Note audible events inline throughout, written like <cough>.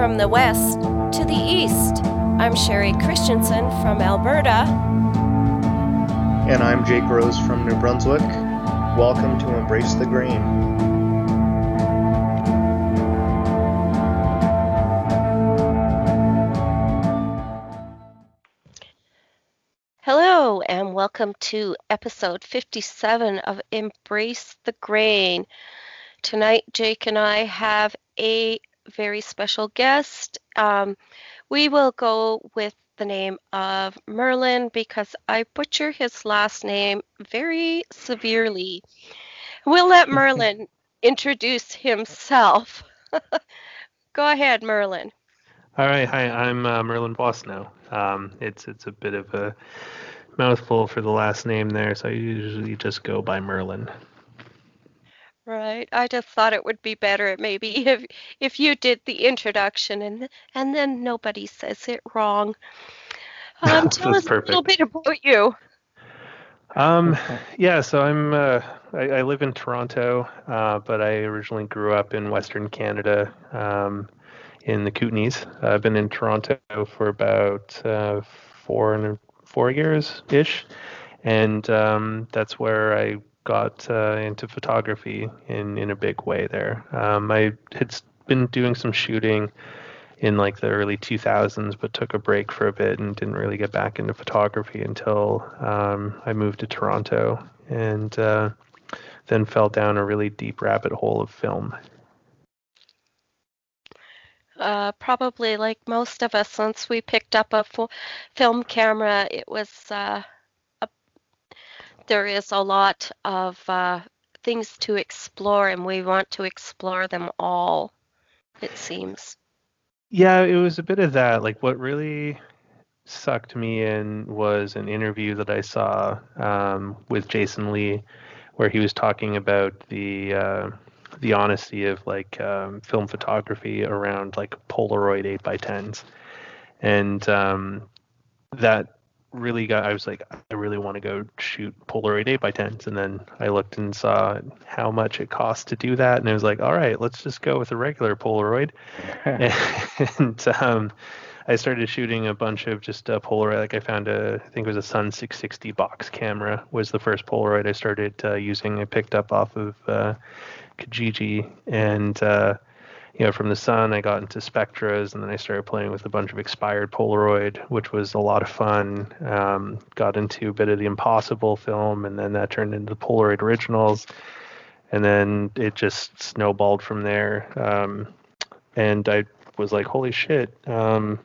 from the west to the east. I'm Sherry Christensen from Alberta. And I'm Jake Rose from New Brunswick. Welcome to Embrace the Grain. Hello, and welcome to episode 57 of Embrace the Grain. Tonight, Jake and I have a very special guest. Um, we will go with the name of Merlin because I butcher his last name very severely. We'll let <laughs> Merlin introduce himself. <laughs> go ahead, Merlin. All right, hi, I'm uh, Merlin Boissneau. Um, it's it's a bit of a mouthful for the last name there, so I usually just go by Merlin. Right. I just thought it would be better maybe <laughs> if if you did the introduction and and then nobody says it wrong. Um, tell us perfect. a little bit about you. Um, yeah, so I'm uh, I, I live in Toronto, uh, but I originally grew up in Western Canada, um, in the Kootenays. I've been in Toronto for about uh, four and four years ish, and um, that's where I got uh, into photography in in a big way there. Um, I had been doing some shooting in like the early 2000s, but took a break for a bit and didn't really get back into photography until um, I moved to Toronto and uh, then fell down a really deep rabbit hole of film. Uh, probably like most of us, once we picked up a film camera, it was uh, there is a lot of uh, things to explore, and we want to explore them all. It seems. Yeah, it was a bit of that. Like what really sucked me in was an interview that I saw um, with Jason Lee, where he was talking about the uh, the honesty of like um, film photography around like Polaroid eight by tens, and um, that really got. I was like, I really want to go shoot Polaroid eight by tens, and then I looked and saw how much it cost to do that, and I was like, all right, let's just go with a regular Polaroid, <laughs> and um, I started shooting a bunch of just uh, Polaroid. Like I found a, I think it was a Sun 660 box camera was the first Polaroid I started uh, using. I picked up off of uh, Kijiji, and uh, you know, from the Sun, I got into Spectras, and then I started playing with a bunch of expired Polaroid, which was a lot of fun. Um, got into a bit of the Impossible film, and then that turned into the Polaroid originals, and then it just snowballed from there. Um, and I was like, holy shit. Um,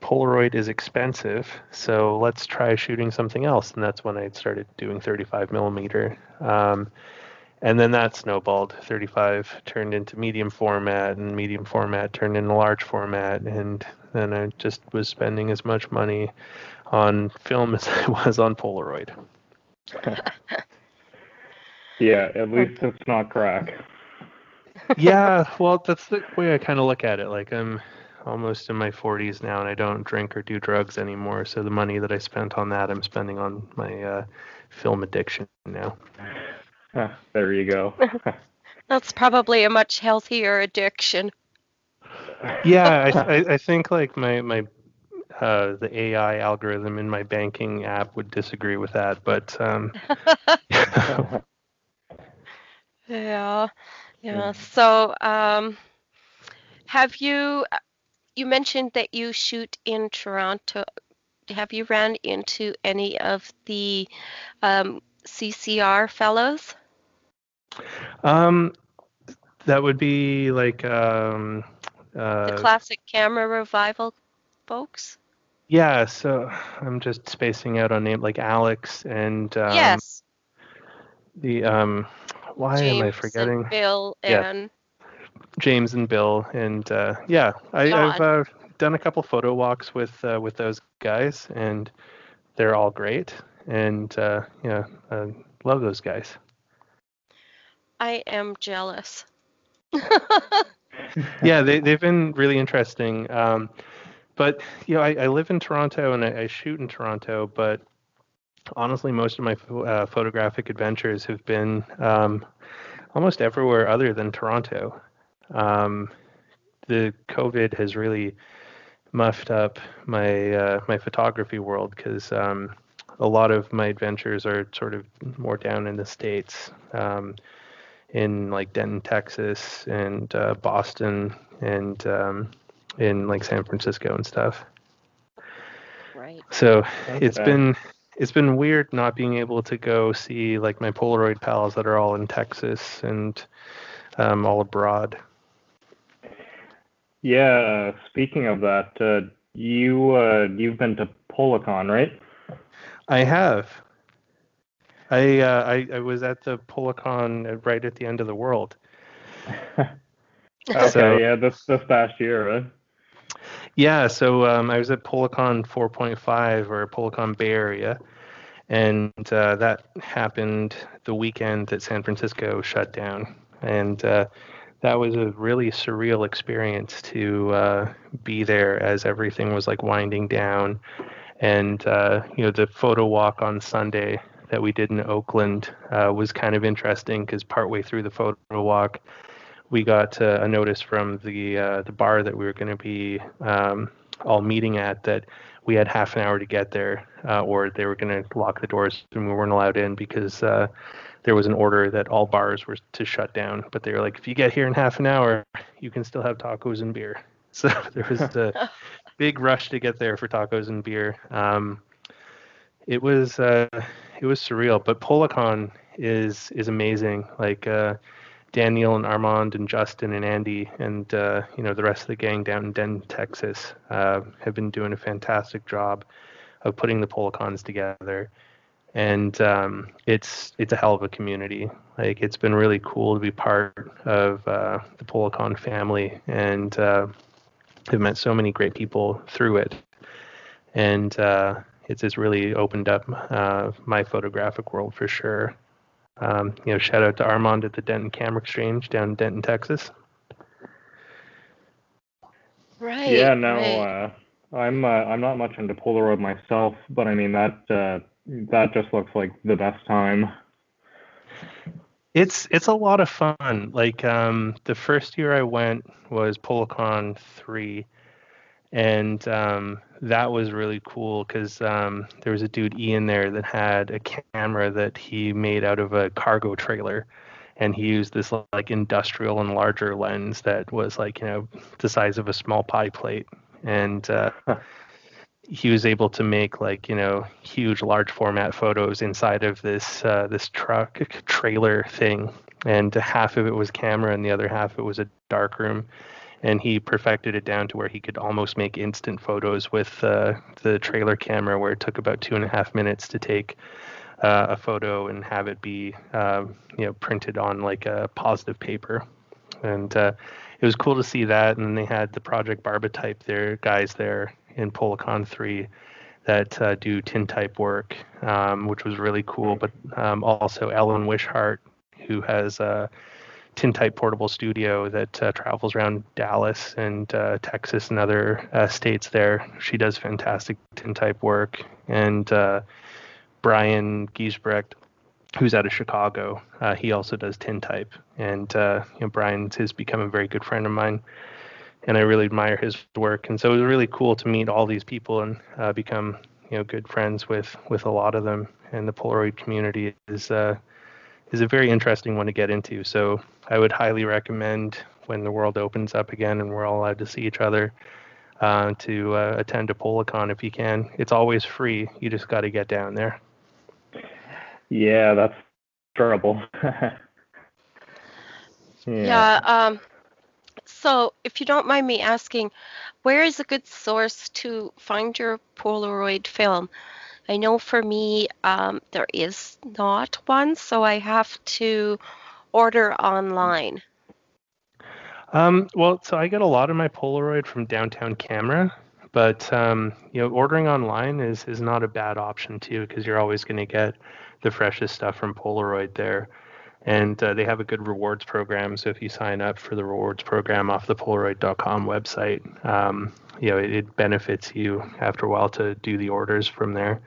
Polaroid is expensive, so let's try shooting something else. And that's when I started doing 35 millimeter. Um, and then that snowballed. 35 turned into medium format, and medium format turned into large format. And then I just was spending as much money on film <laughs> as I was on Polaroid. <laughs> Yeah, at least it's not crack. yeah, well, that's the way I kind of look at it. Like I'm almost in my 40s now, and I don't drink or do drugs anymore. So the money that I spent on that, I'm spending on my uh, film addiction now. Ah, <laughs> there you go. <laughs> That's probably a much healthier addiction. yeah, I, <laughs> I, I think like my my uh, the AI algorithm in my banking app would disagree with that, but um, Yeah, yeah. So, um, have you, you mentioned that you shoot in Toronto. Have you ran into any of the um, CCR fellows? Um, that would be like um, The uh, classic camera revival folks? yeah. So I'm just spacing out on name like Alex and um, Yes. the um, why James am I forgetting? And Bill Yeah. and James and Bill, and uh, yeah, I, I've uh, done a couple photo walks with uh, with those guys, and they're all great, and uh, yeah, uh, love those guys. I am jealous. <laughs> yeah, they they've been really interesting. Um, but you know, I, I live in Toronto and I, I shoot in Toronto, but honestly, most of my uh, photographic adventures have been um, almost everywhere other than Toronto. Um, the COVID has really muffed up my uh, my photography world because um, a lot of my adventures are sort of more down in the states, um, in like Denton, Texas, and uh, Boston, and um, in like San Francisco and stuff. Right. So it's been it's been weird not being able to go see like my Polaroid pals that are all in Texas and um, all abroad. Yeah, speaking of that, uh, you uh, you've been to Polacon, right? I have. I, uh, I I was at the Polacon right at the end of the world. <laughs> okay, so, yeah, this this past year, right? Yeah, so um, I was at Polacon 4.5 or Polacon Bay Area, and uh, that happened the weekend that San Francisco shut down, and uh, that was a really surreal experience to uh, be there as everything was like winding down. And, uh, you know, the photo walk on Sunday that we did in Oakland uh, was kind of interesting because partway through the photo walk, we got uh, a notice from the uh, the bar that we were going to be um, all meeting at that we had half an hour to get there, uh, or they were going to lock the doors and we weren't allowed in because there was an order that all bars were to shut down, but they were like, if you get here in half an hour, you can still have tacos and beer. <laughs> So there was a <laughs> big rush to get there for tacos and beer. Um, it was uh, it was surreal, but Polacon is is amazing. Like uh, Daniel and Armand and Justin and Andy and uh, you know the rest of the gang down in Denton, Texas, uh, have been doing a fantastic job of putting the Polacons together and um, it's it's a hell of a community. Like it's been really cool to be part of uh, the Polacon family, and uh, have met so many great people through it, and uh, it's just really opened up uh, my photographic world for sure. Um, you know, shout out to Armand at the Denton Camera Exchange down in Denton, Texas. Right. Yeah. No. Right. Uh, I'm uh, I'm not much into Polaroid myself, but I mean that that just looks like the best time. It's it's a lot of fun. Like um, the first year I went was Polacon three, and um, that was really cool because um, there was a dude Ian there that had a camera that he made out of a cargo trailer, and he used this like industrial and larger lens that was like you know the size of a small pie plate, and uh, he was able to make like you know huge large format photos inside of this uh, this truck trailer thing. And half of it was camera and the other half it was a dark room and he perfected it down to where he could almost make instant photos with uh, the trailer camera where it took about two and a half minutes to take uh, a photo and have it be um, you know printed on like a positive paper. And uh, it was cool to see that. And they had the project barbatype there guys there in Polacon 3 that uh, do tintype work, um, which was really cool. But um, also Ellen Wishart, who has a tintype portable studio that uh, travels around Dallas and uh, Texas and other uh, states there. She does fantastic tintype work. And uh, Brian Giesbrecht, who's out of Chicago, uh, he also does tintype. And you know, Brian has become a very good friend of mine and I really admire his work. And so it was really cool to meet all these people and uh, become you know good friends with with a lot of them. And the Polaroid community is uh, is a very interesting one to get into. So I would highly recommend when the world opens up again and we're all allowed to see each other. Uh, to uh, attend a Polacon if you can. It's always free. You just got to get down there. Yeah, that's trouble. <laughs> yeah. yeah um, so, if you don't mind me asking, where is a good source to find your Polaroid film? I know for me, um, there is not one, so I have to order online. Um, well, so I get a lot of my Polaroid from Downtown Camera, but um, you know, ordering online is is not a bad option too, because you're always going to get the freshest stuff from Polaroid there and uh, they have a good rewards program. So if you sign up for the rewards program off the Polaroid.com website, um, you know it, it, benefits you after a while to do the orders from there.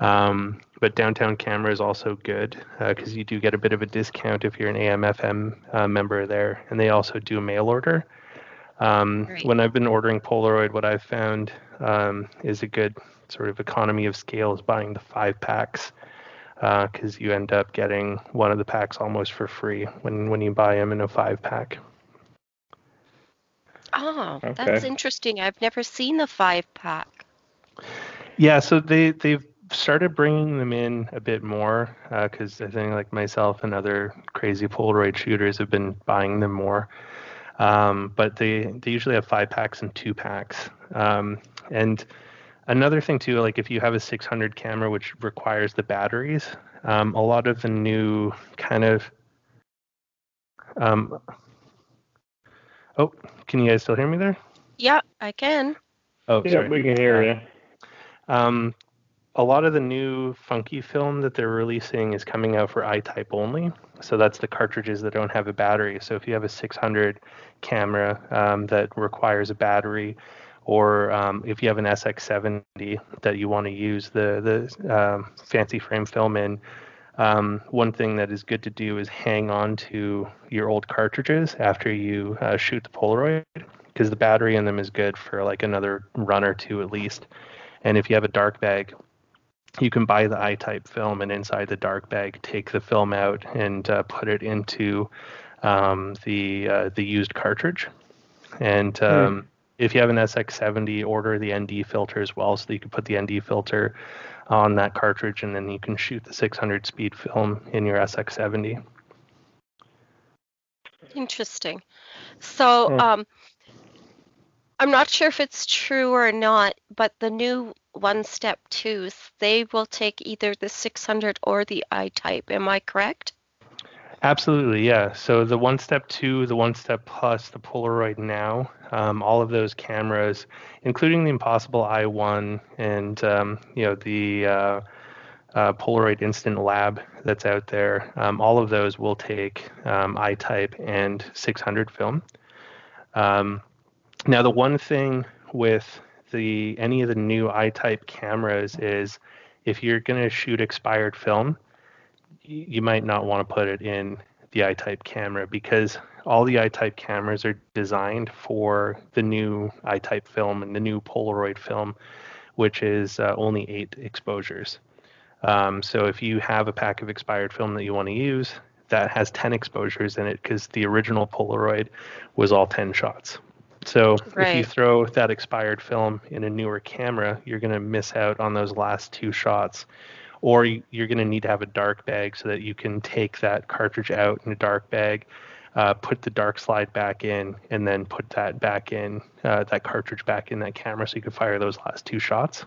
Um, but downtown camera is also good because uh, you do get a bit of a discount if you're an AMFM uh, member there, and they also do mail order. Um, When I've been ordering Polaroid, what I've found um, is a good sort of economy of scale is buying the five packs because you end up getting one of the packs almost for free when when you buy them in a five pack. Oh, that's Okay. interesting. I've never seen the five pack. Yeah, so they they've started bringing them in a bit more because I think like myself and other crazy Polaroid shooters have been buying them more. Um, but they they usually have five packs and two packs. Um, and another thing too, like if you have a 600 camera which requires the batteries, um, a lot of the new kind of um, oh, can you guys still hear me there? Yeah, I can. Oh, Yeah, sorry. we can hear you. Um, a lot of the new funky film that they're releasing is coming out for I-type only. So that's the cartridges that don't have a battery. So if you have a 600 camera um, that requires a battery, or um, if you have an SX70 that you want to use the the um, fancy frame film in, um, one thing that is good to do is hang on to your old cartridges after you uh, shoot the Polaroid, because the battery in them is good for like another run or two at least. And if you have a dark bag, you can buy the I-type film and inside the dark bag take the film out and uh, put it into um, the uh, the used cartridge. And um, if you have an SX70, order the ND filter as well, so that you can put the ND filter on that cartridge, and then you can shoot the 600 speed film in your SX70. Interesting. So, Hmm. um, I'm not sure if it's true or not, but the new one step twos, they will take either the 600 or the I type. Am I correct? Absolutely, yeah. So the One Step 2, the One Step Plus, the Polaroid Now, um, all of those cameras, including the Impossible i1 and um, you know the uh, uh, Polaroid Instant Lab that's out there, um, all of those will take um, I-type and 600 film. Um, now, the one thing with the any of the new I-type cameras is if you're going to shoot expired film, you might not want to put it in the I-type camera because all the I-type cameras are designed for the new I-type film and the new Polaroid film, which is uh, only eight exposures. Um, so if you have a pack of expired film that you want to use, that has 10 exposures in it because the original Polaroid was all 10 shots. So if you throw that expired film in a newer camera, you're going to miss out on those last two shots. Or you- you're going to need to have a dark bag so that you can take that cartridge out in a dark bag, uh, put the dark slide back in, and then put that back in, uh, that cartridge back in that camera so you can fire those last two shots.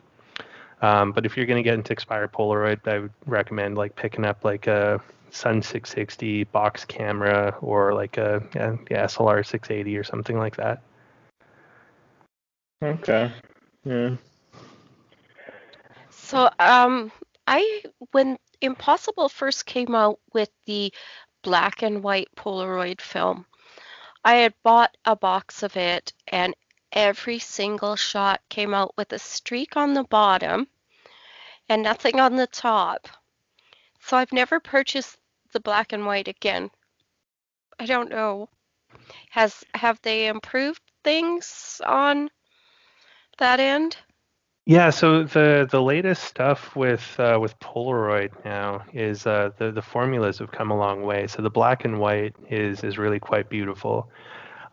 Um, but if you're going to get into expired Polaroid, I would recommend like picking up like a Sun 660 box camera or like a yeah, yeah, SLR 680 or something like that. Okay. Yeah. So, um, I when Impossible first came out with the black and white Polaroid film, I had bought a box of it, and every single shot came out with a streak on the bottom and nothing on the top. So I've never purchased the black and white again. I don't know. Has have they improved things on that end? Yeah, so the the latest stuff with uh, with Polaroid now is uh, the the formulas have come a long way. So the black and white is is really quite beautiful,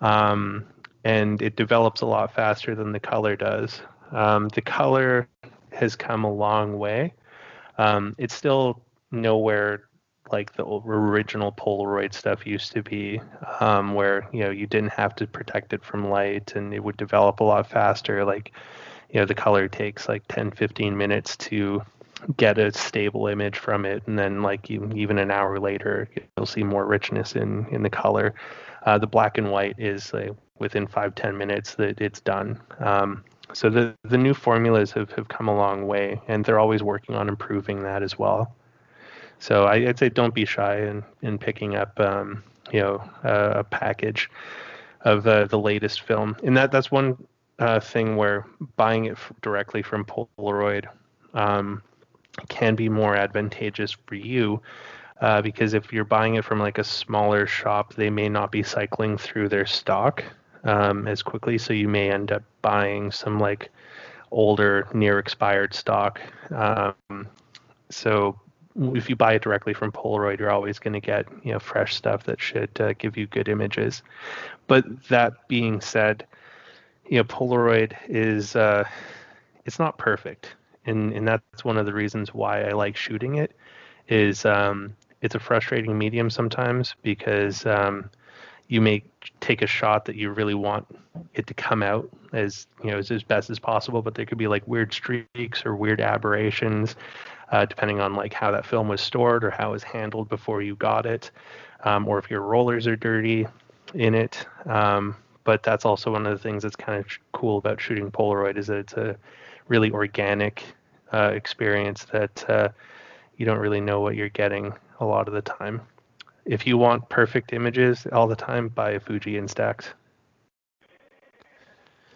um, and it develops a lot faster than the color does. Um, the color has come a long way. Um, it's still nowhere like the original Polaroid stuff used to be, um, where you know you didn't have to protect it from light and it would develop a lot faster. Like you know the color takes like 10 15 minutes to get a stable image from it. And then like even an hour later you'll see more richness in in the color. Uh, the black and white is like within five ten minutes that it's done. Um, so the the new formulas have, have come a long way and they're always working on improving that as well. So I, i'd say don't be shy in in picking up um, you know a, a package of uh, the latest film. And that that's one uh, thing where buying it f- directly from Polaroid um, can be more advantageous for you uh, because if you're buying it from like a smaller shop, they may not be cycling through their stock. um, as quickly, so you may end up buying some like older, near expired stock. Um, so if you buy it directly from Polaroid, you're always going to get you know fresh stuff that should uh, give you good images. But that being said, you know Polaroid is uh, it's not perfect, and and that's one of the reasons why I like shooting it. Is um, it's a frustrating medium sometimes because um, you may take a shot that you really want it to come out as you know as, as best as possible, but there could be like weird streaks or weird aberrations, uh, depending on like how that film was stored or how it was handled before you got it, um, or if your rollers are dirty in it. Um, but that's also one of the things that's kind of cool about shooting Polaroid is that it's a really organic uh, experience that uh, you don't really know what you're getting a lot of the time. If you want perfect images all the time, buy a Fuji Instax.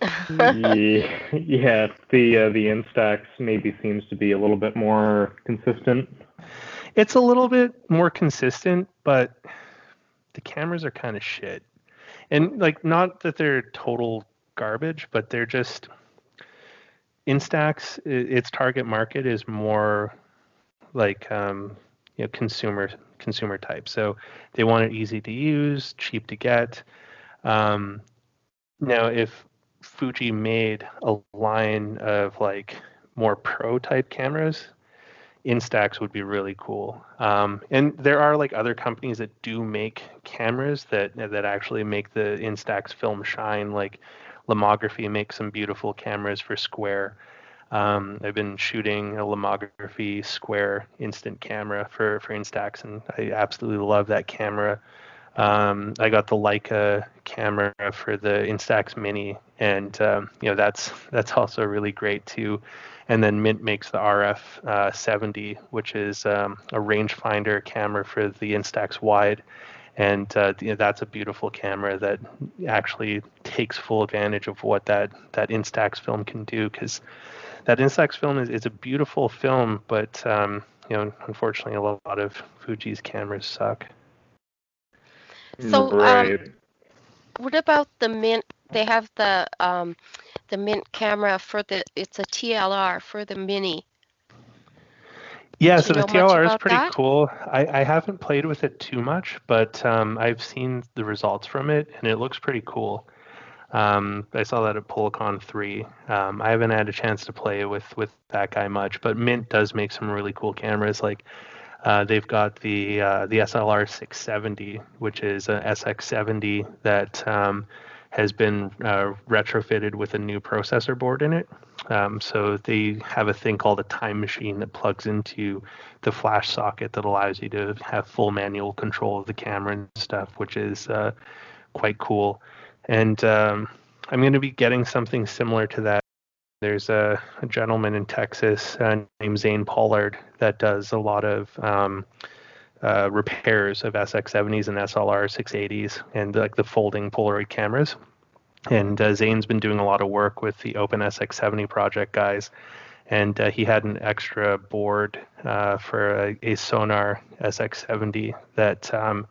<laughs> yeah, yeah, the uh, the Instax maybe seems to be a little bit more consistent. It's a little bit more consistent, but the cameras are kind of shit. And like not that they're total garbage, but they're just Instax its target market is more like um, you know consumer consumer type. So they want it easy to use, cheap to get. Um, now, if Fuji made a line of like more pro type cameras, Instax would be really cool. Um, and there are like other companies that do make cameras that that actually make the Instax film shine. Like Lomography makes some beautiful cameras for Square. Um, I've been shooting a Lomography Square instant camera for for Instax, and I absolutely love that camera. Um, I got the Leica camera for the Instax Mini, and um, you know that's that's also really great too. And then Mint makes the RF uh, 70, which is um, a rangefinder camera for the Instax Wide, and uh, you know, that's a beautiful camera that actually takes full advantage of what that that Instax film can do because that Instax film is, is a beautiful film, but um, you know unfortunately a lot of Fuji's cameras suck. So, um, right. um, what about the Mint? They have the um, the Mint camera for the. It's a TLR for the Mini. Yeah, so the TLR is pretty that? cool. I, I haven't played with it too much, but um, I've seen the results from it, and it looks pretty cool. Um, I saw that at PolaCon 3. Um, I haven't had a chance to play with with that guy much, but Mint does make some really cool cameras. Like uh, they've got the uh, the SLR 670, which is an SX70 that um, has been uh, retrofitted with a new processor board in it. Um, so they have a thing called a time machine that plugs into the flash socket that allows you to have full manual control of the camera and stuff, which is uh, quite cool. And um, I'm going to be getting something similar to that there's a, a gentleman in Texas uh, named Zane Pollard that does a lot of um, uh, repairs of SX70s and SLR 680s and like the folding Polaroid cameras. And uh, Zane's been doing a lot of work with the Open SX70 project guys. And uh, he had an extra board uh, for a, a, Sonar SX70 that um,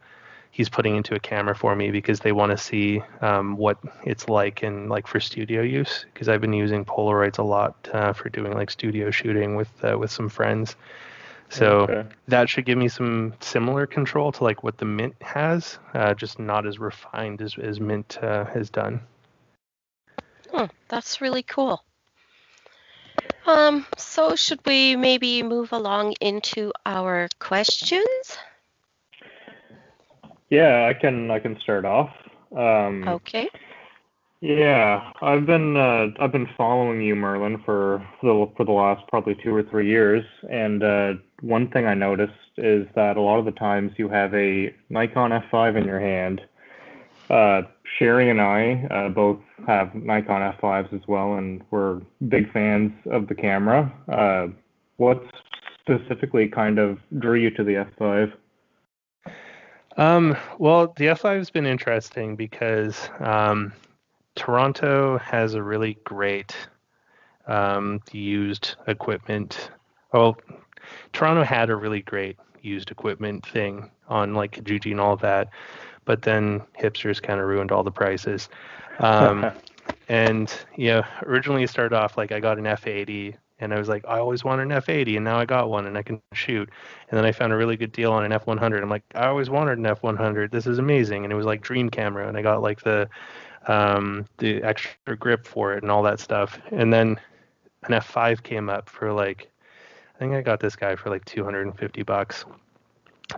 he's putting into a camera for me because they want to see um, what it's like in like for studio use because I've been using Polaroids a lot uh, for doing like studio shooting with uh, with some friends. So okay. that should give me some similar control to like what the Mint has, uh, just not as refined as as Mint uh, has done. Oh, that's really cool. Um, so should we maybe move along into our questions? Yeah, I can I can start off. Um, okay. Yeah, I've been uh, I've been following you, Merlin, for the for the last probably two or three years, and uh, one thing I noticed is that a lot of the times you have a Nikon F5 in your hand. Uh, Sherry and I uh, both have Nikon F5s as well, and we're big fans of the camera. Uh, what specifically kind of drew you to the F5? Um, well, the F5 has been interesting because um, Toronto has a really great um, used equipment. Well, Toronto had a really great used equipment thing on like Kijiji and all that, but then hipsters kind of ruined all the prices. Um, <laughs> and yeah, originally it started off like I got an F80 and I was like, I always wanted an F80, and now I got one, and I can shoot. And then I found a really good deal on an F100. I'm like, I always wanted an F100. This is amazing, and it was like dream camera, and I got like the um, the extra grip for it and all that stuff. And then an F5 came up for like, I think I got this guy for like 250 bucks,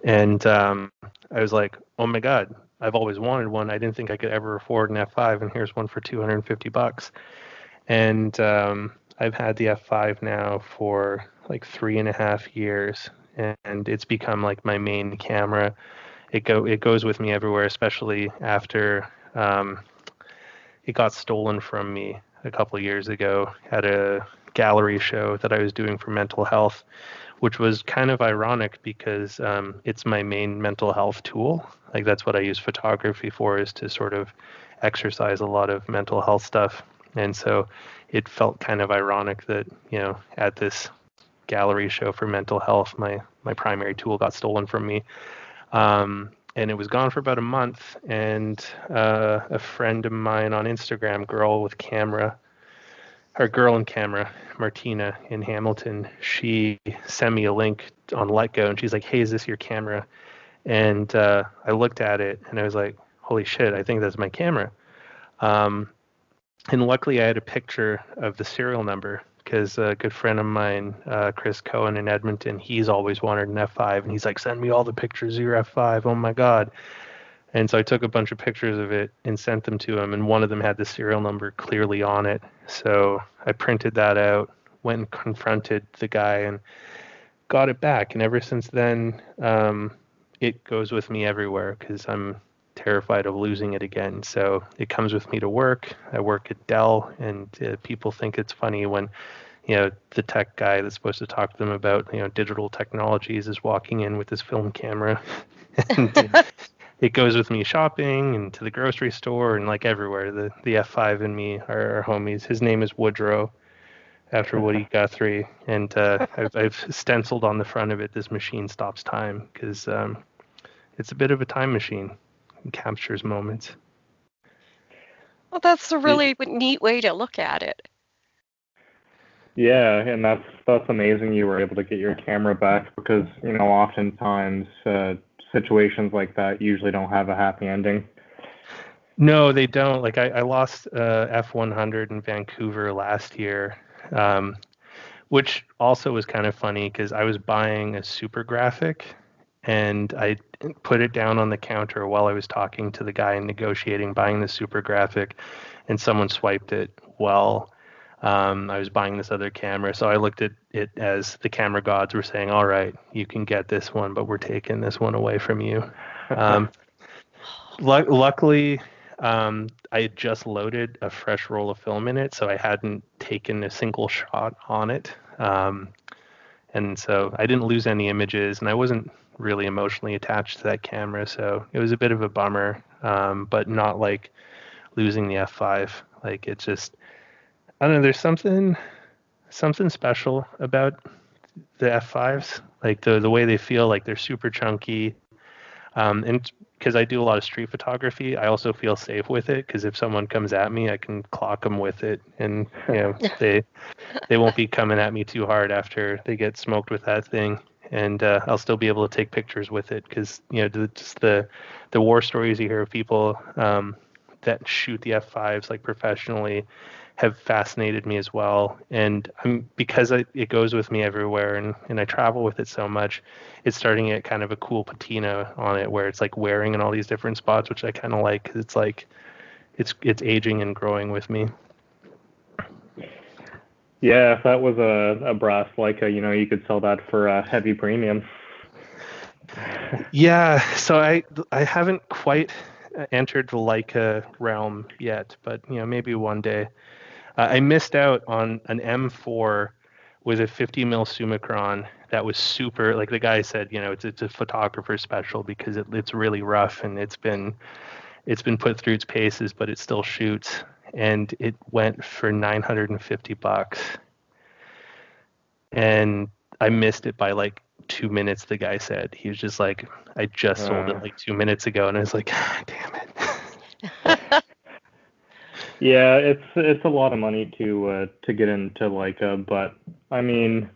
and um, I was like, oh my god, I've always wanted one. I didn't think I could ever afford an F5, and here's one for 250 bucks. And um, I've had the F5 now for like three and a half years, and it's become like my main camera. It go it goes with me everywhere, especially after um, it got stolen from me a couple years ago at a gallery show that I was doing for mental health, which was kind of ironic because um, it's my main mental health tool. Like that's what I use photography for, is to sort of exercise a lot of mental health stuff. And so it felt kind of ironic that you know at this gallery show for mental health, my my primary tool got stolen from me. Um, and it was gone for about a month. And uh, a friend of mine on Instagram, girl with camera, her girl in camera, Martina in Hamilton, she sent me a link on Letgo, and she's like, "Hey, is this your camera?" And uh, I looked at it, and I was like, "Holy shit! I think that's my camera." Um, and luckily I had a picture of the serial number because a good friend of mine, uh, Chris Cohen in Edmonton, he's always wanted an F5, and he's like, "Send me all the pictures of your F5." Oh my god! And so I took a bunch of pictures of it and sent them to him, and one of them had the serial number clearly on it. So I printed that out, went and confronted the guy, and got it back. And ever since then, um, it goes with me everywhere because I'm terrified of losing it again. So it comes with me to work. I work at Dell, and uh, people think it's funny when, you know, the tech guy that's supposed to talk to them about, you know, digital technologies is walking in with his film camera. <laughs> and it goes with me shopping and to the grocery store and like everywhere. The the F5 and me are, are homies. His name is Woodrow. After Woody <laughs> Guthrie, and uh, I've, I've stenciled on the front of it. This machine stops time because um, it's a bit of a time machine captures moments. Well, that's a really it, neat way to look at it. Yeah, and that's that's amazing. You were able to get your camera back because you know oftentimes uh, situations like that usually don't have a happy ending. No, they don't. Like I, I lost uh, F100 in Vancouver last year, um, which also was kind of funny because I was buying a super graphic and I put it down on the counter while I was talking to the guy and negotiating buying the super graphic, and someone swiped it while um, I was buying this other camera. So I looked at it as the camera gods were saying, "All right, you can get this one, but we're taking this one away from you." Um, <laughs> l- luckily, um, I had just loaded a fresh roll of film in it, so I hadn't taken a single shot on it. Um, and so I didn't lose any images, and I wasn't really emotionally attached to that camera, so it was a bit of a bummer, um, but not like losing the F5. Like it's just, I don't know. There's something, something special about the F5s, like the the way they feel. Like they're super chunky, um, and because I do a lot of street photography, I also feel safe with it because if someone comes at me, I can clock them with it, and you know <laughs> they they won't be coming at me too hard after they get smoked with that thing and uh, I'll still be able to take pictures with it because you know just the the war stories you hear of people um, that shoot the F5s like professionally have fascinated me as well. And I'm because I, it goes with me everywhere and, and I travel with it so much, it's starting to get kind of a cool patina on it where it's like wearing in all these different spots, which I kind of like because it's like it's it's aging and growing with me. Yeah, if that was a, a brass Leica, you know, you could sell that for a heavy premium. Yeah, so I I haven't quite uh, entered the Leica realm yet, but you know, maybe one day. Uh, I missed out on an M4 with a 50 mil Summicron that was super. Like the guy said, you know, it's it's a photographer special because it, it's really rough and it's been it's been put through its paces, but it still shoots and it went for 950 bucks. And I missed it by like two minutes. The guy said he was just like, I just uh, sold it uh. like two minutes ago, and I was like, damn it. <laughs> yeah, it's it's a lot of money to uh, to get into Leica, but I mean,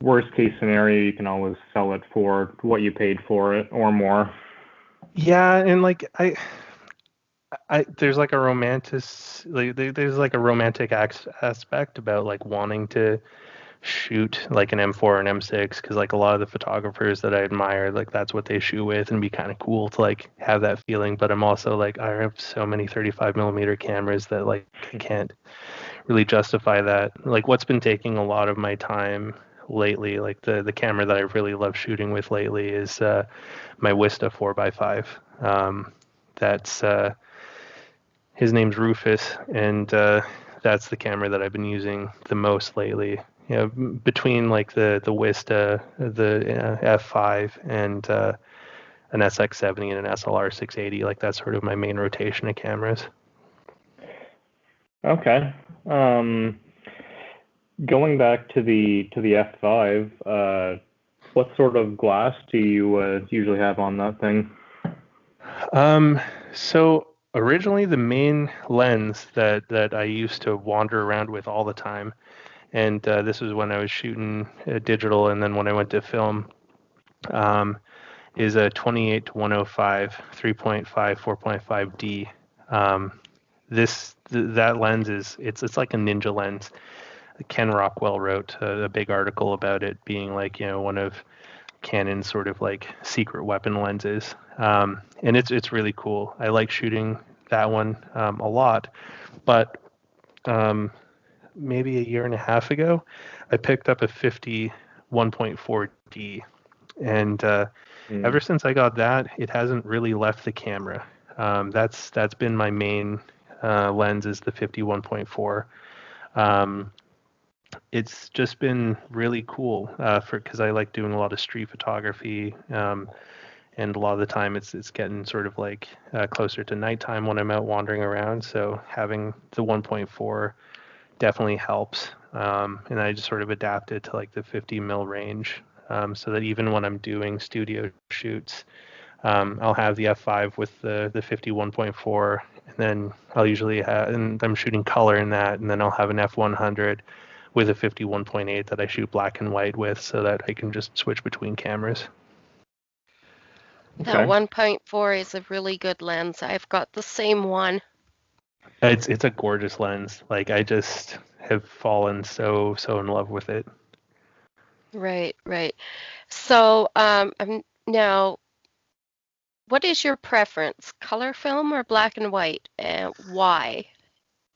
worst case scenario, you can always sell it for what you paid for it or more. Yeah, and like I. I, there's like a romantic like there's like a romantic aspect about like wanting to shoot like an M4 or an M6 because like a lot of the photographers that I admire, like that's what they shoot with and be kind of cool to like have that feeling. But I'm also like I have so many 35 millimeter cameras that like I can't really justify that. Like what's been taking a lot of my time lately, like the the camera that I really love shooting with lately is uh, my Wista 4x5. Um, that's uh, his name's Rufus and uh, that's the camera that I've been using the most lately you know, between like the the Wista, the uh, F5, and uh, an SX70 and an SLR 680, like that's sort of my main rotation of cameras. Okay. Um, going back to the to the F5, uh, what sort of glass do you uh, usually have on that thing? Um, so originally the main lens that that I used to wander around with all the time and uh, this was when I was shooting uh, digital, and then when I went to film, um, is a 28 to 105 3.5 4.5 D. Um, this th- that lens is it's it's like a ninja lens. Ken Rockwell wrote a, a, big article about it being like you know one of Canon's sort of like secret weapon lenses, um, and it's it's really cool. I like shooting that one um, a lot, but um, maybe a year and a half ago, I picked up a 50 1.4D, and uh, mm. ever since I got that, it hasn't really left the camera. Um, that's that's been my main uh, lens is the 50 1.4. Um, it's just been really cool uh, for because I like doing a lot of street photography. Um, and a lot of the time it's it's getting sort of like uh, closer to nighttime when I'm out wandering around. So having the 1.4 definitely helps. Um, and I just sort of adapted to like the 50 mil range um, so that even when I'm doing studio shoots, um, I'll have the f5 with the the 51.4, and then I'll usually have, and I'm shooting color in that, and then I'll have an f100 with a 51.8 that I shoot black and white with, so that I can just switch between cameras. Okay. That 1.4 is a really good lens. I've got the same one. It's it's a gorgeous lens. Like I just have fallen so so in love with it. Right, right. So um, now, what is your preference, color film or black and white, and why?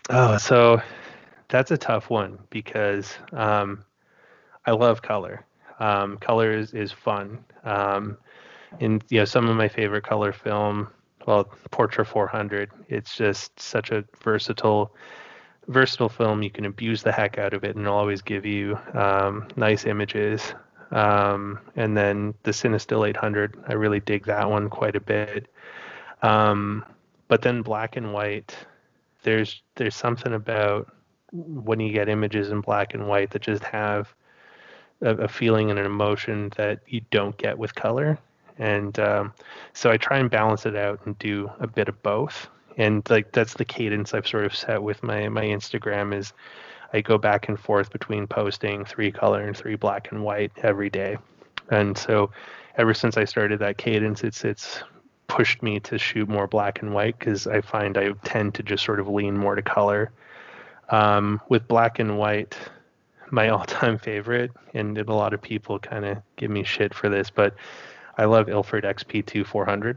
Oh, so that's a tough one because um, I love color. Um, color is, is fun. Um, and you know, some of my favorite color film well, Portra 400. It's just such a versatile, versatile film. You can abuse the heck out of it, and it'll always give you um, nice images. Um, and then the Cinestill 800, I really dig that one quite a bit. Um, but then black and white, there's there's something about when you get images in black and white that just have a, a feeling and an emotion that you don't get with color and um, so I try and balance it out and do a bit of both. And like that's the cadence I've sort of set with my my Instagram is I go back and forth between posting three color and three black and white every day. And so ever since I started that cadence, it's it's pushed me to shoot more black and white because I find I tend to just sort of lean more to color. Um, with black and white, my <laughs> all-time favorite, and a lot of people kind of give me shit for this, but I love Ilford XP2 400.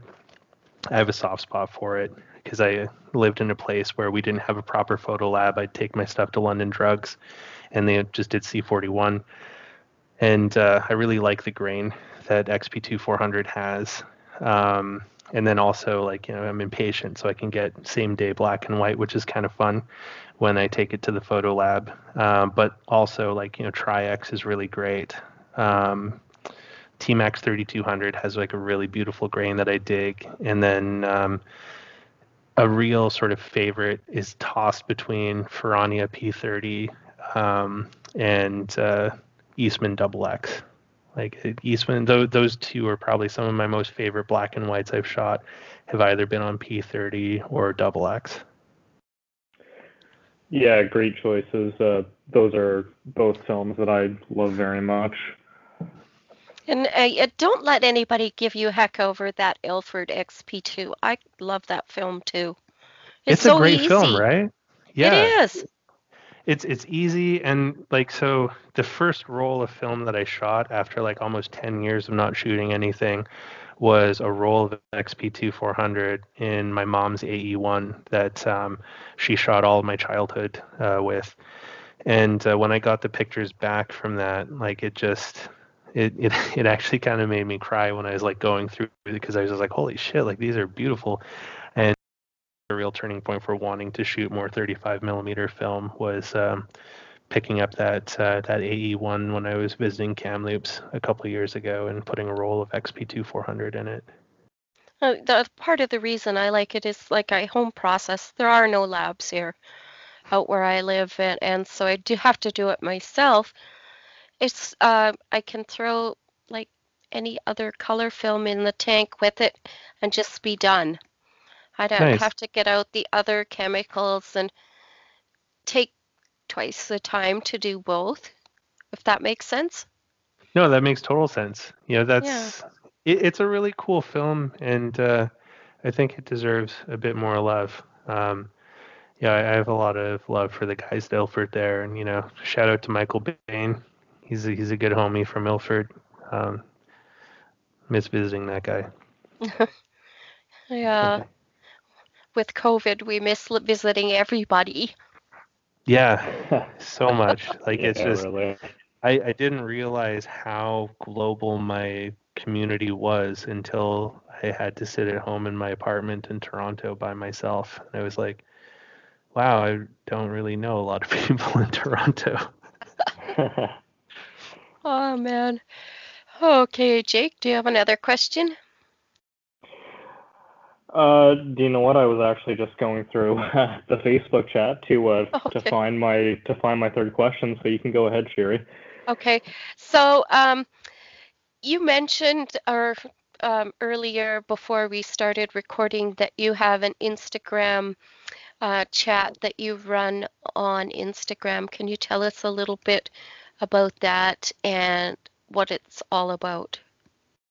I have a soft spot for it because I lived in a place where we didn't have a proper photo lab. I'd take my stuff to London Drugs, and they just did C41. And uh, I really like the grain that XP2 400 has. Um, and then also, like, you know, I'm impatient, so I can get same day black and white, which is kind of fun when I take it to the photo lab. Um, but also, like, you know, Tri-X is really great. Um, T-Max 3200 has like a really beautiful grain that I dig, and then um, a real sort of favorite is tossed between Ferrania P30 um, and uh, Eastman Double X. Like Eastman, those those two are probably some of my most favorite black and whites I've shot. Have either been on P30 or Double X. Yeah, great choices. Uh, those are both films that I love very much. And uh, don't let anybody give you heck over that Ilford XP2. I love that film too. It's, it's so a great easy. film, right? Yeah. It is. It's it's easy and like so the first roll of film that I shot after like almost 10 years of not shooting anything was a roll of XP2 400 in my mom's AE1 that um, she shot all of my childhood uh, with. And uh, when I got the pictures back from that, like it just it it, <laughs> it actually kind of made me cry when I was like going through because I was like, holy shit, like these are beautiful. And a real turning point for wanting to shoot more 35 millimeter film was um, picking up that uh, that AE1 when I was visiting Kamloops a couple years ago and putting a roll of XP2 400 in it. Uh, the part of the reason I like it is like I home process. There are no labs here out where I live, and, and so I do have to do it myself it's uh, I can throw like any other color film in the tank with it and just be done. I don't nice. have to get out the other chemicals and take twice the time to do both, if that makes sense. No, that makes total sense. You know, that's yeah. it, it's a really cool film, and uh, I think it deserves a bit more love. Um, yeah, I, I have a lot of love for the guys at Ilford there, and you know, shout out to Michael Bain he's a, he's a good homie from Ilford. Um, miss visiting that guy. <laughs> yeah. With COVID, we miss visiting everybody. Yeah, so much. <laughs> Like yeah, it's just, really. I, I didn't realize how global my community was until I had to sit at home in my apartment in Toronto by myself. And I was like, wow, I don't really know a lot of <laughs> people in Toronto. Oh man. Okay, Jake, do you have another question? Uh, do you know what? I was actually just going through <laughs> the Facebook chat to uh, okay. to find my to find my third question. So you can go ahead, Sherry. Okay. So um, you mentioned or um, earlier before we started recording that you have an Instagram uh, chat that you run on Instagram. Can you tell us a little bit about that and what it's all about.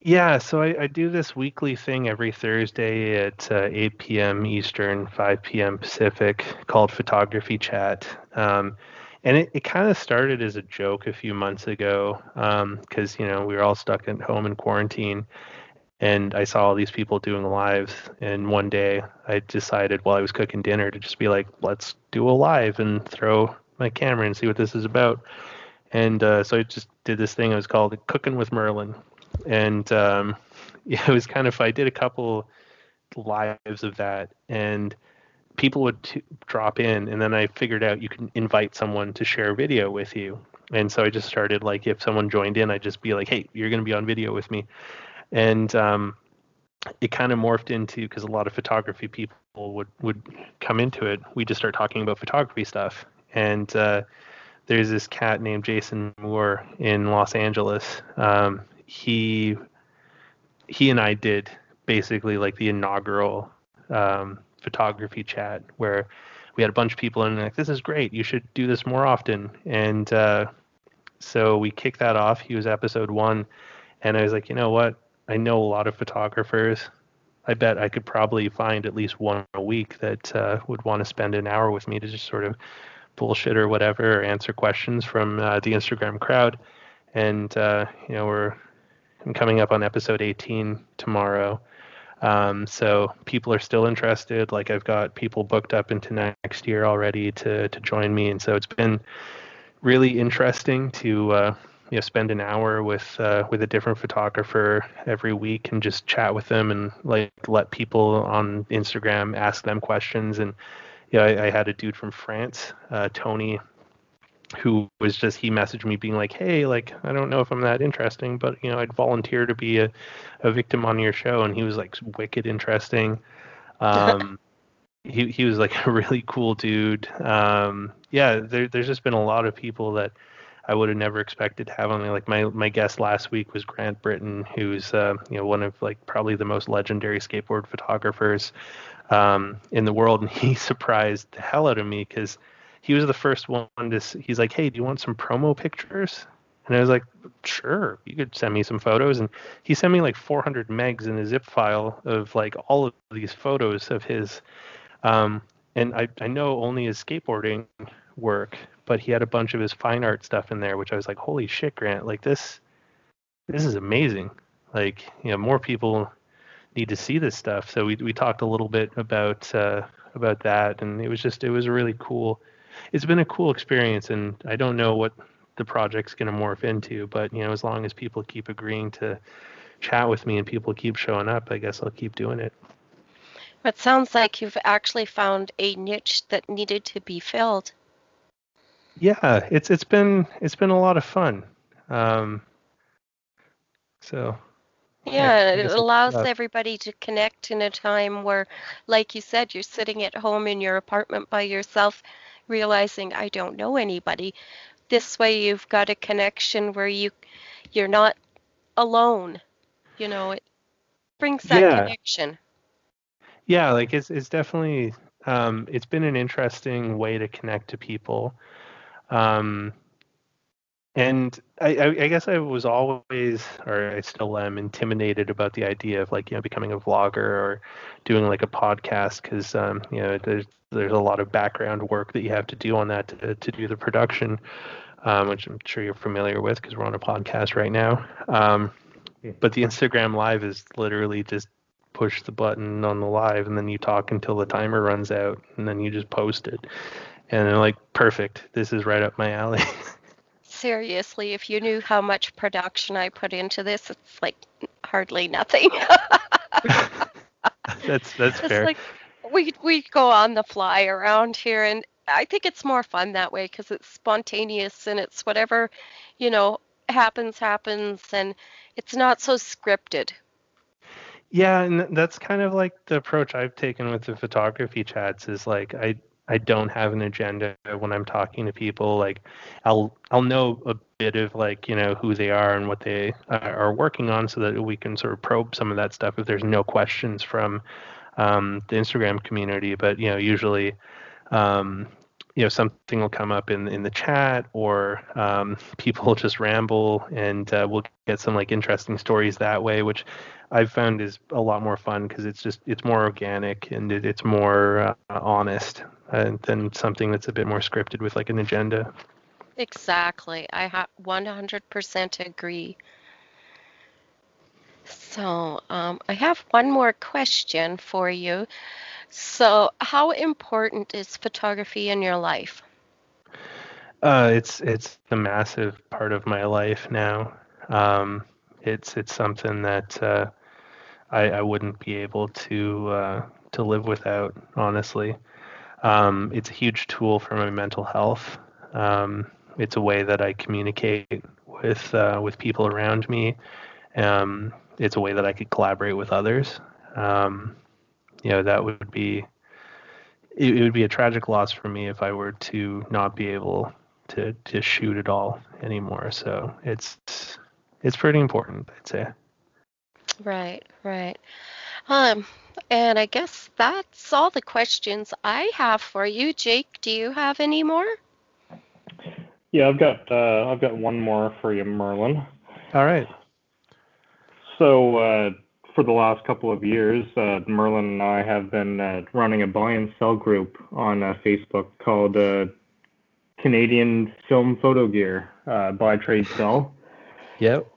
Yeah, so I, I do this weekly thing every Thursday at uh, 8 p.m. Eastern, 5 p.m. Pacific called Photography Chat. Um, and it, it kind of started as a joke a few months ago because, um, you know, we were all stuck at home in quarantine. And I saw all these people doing lives. And one day I decided while I was cooking dinner to just be like, let's do a live and throw my camera and see what this is about and uh, so I just did this thing. It was called Cooking with Merlin, and um, <laughs> it was kind of. I did a couple lives of that, and people would t- drop in, and then I figured out you can invite someone to share video with you. And so I just started like if someone joined in, I'd just be like, "Hey, you're going to be on video with me," and um, it kind of morphed into because a lot of photography people would would come into it. We just start talking about photography stuff, and uh, there's this cat named Jason Moore in Los Angeles. Um, he he and I did basically like the inaugural um, photography chat where we had a bunch of people and like this is great. You should do this more often. And uh, so we kicked that off. He was episode one. And i was like you know what? I know a lot of photographers. I bet i could probably find at least one a week that uh, would want to spend an hour with me to just sort of bullshit or whatever, or answer questions from uh, the Instagram crowd. And uh, you know, we're I'm coming up on episode 18 tomorrow. Um, so people are still interested. Like I've got people booked up into next year already to to join me, and so it's been really interesting to uh, you know spend an hour with uh, with a different photographer every week and just chat with them and like let people on Instagram ask them questions and yeah, I, I had a dude from France, uh, Tony, who was just he messaged me being like, "Hey, like I don't know if I'm that interesting, but you know I'd volunteer to be a, a victim on your show," and he was like wicked interesting. <laughs> Um, he he was like <laughs> a really cool dude. Um, yeah, there, there's just been a lot of people that I would have never expected to have on. Like my my guest last week was Grant Britton, who's uh, you know one of like probably the most legendary skateboard photographers um, in the world, and he <laughs> surprised the hell out of me because he was the first one to. He's like, "Hey, do you want some promo pictures?" And I was like, "Sure, you could send me some photos." And he sent me like 400 megs in a zip file of like all of these photos of his. Um, and I, I know only his skateboarding work, but he had a bunch of his fine art stuff in there, which I was like, holy shit, Grant, like this, this is amazing. Like, you know, more people need to see this stuff. So we we talked a little bit about uh, about that, and it was just it was a really cool. It's been a cool experience, and I don't know what the project's going to morph into, but you know, as long as people keep agreeing to chat with me and people keep showing up, I guess I'll keep doing it. It sounds like you've actually found a niche that needed to be filled. Yeah, it's it's been it's been a lot of fun. Um, so yeah, <laughs> it allows everybody to connect in a time where, like you said, you're sitting at home in your apartment by yourself, realizing I don't know anybody. This way, you've got a connection where you you're not alone. You know, it brings that yeah. connection yeah like it's it's definitely um, it's been an interesting way to connect to people um, and I, I, guess I was always, or I still am, intimidated about the idea of like you know becoming a vlogger or doing like a podcast because um, you know there's there's a lot of background work that you have to do on that to, to do the production, um, which I'm sure you're familiar with because we're on a podcast right now. Um, but the Instagram Live is literally just push the button on the live and then you talk until the timer runs out and then you just post it. And they're like, perfect. This is right up my alley. <laughs> Seriously, if you knew how much production I put into this, it's like hardly nothing. <laughs> that's that's it's fair. Like we we go on the fly around here, and I think it's more fun that way because it's spontaneous and it's whatever, you know, happens happens, and it's not so scripted. Yeah, and that's kind of like the approach I've taken with the photography chats is like I I don't have an agenda when I'm talking to people. Like I'll I'll know a bit of like you know who they are and what they are working on, so that we can sort of probe some of that stuff if there's no questions from um, the Instagram community. But you know usually um, you know something will come up in in the chat or um, <laughs> people just ramble and uh, we'll get some like interesting stories that way, which I've found is a lot more fun because it's just it's more organic and it, it's more uh, honest uh, than something that's a bit more scripted with like an agenda. Exactly, I ha- 100% agree. So um, I have one more question for you. So, how important is photography in your life? Uh, it's it's a massive part of my life now. Um, it's it's something that uh, I, I wouldn't be able to uh, to live without. Honestly, um, it's a huge tool for my mental health. Um, it's a way that I communicate with uh, with people around me. Um, it's a way that I could collaborate with others. Um, you know, that would be it, it would be a tragic loss for me if I were to not be able to to shoot at all anymore. So it's it's pretty important, I'd say. Right, right. Um, and I guess that's all the questions I have for you. Jake, do you have any more? Yeah, I've got uh, I've got one more for you, Merlin. All right. So uh, for the last couple of years, uh, Merlin and I have been uh, running a buy and sell group on uh, Facebook called uh, Canadian Film Photo Gear Buy Trade Sell. <laughs> Yep.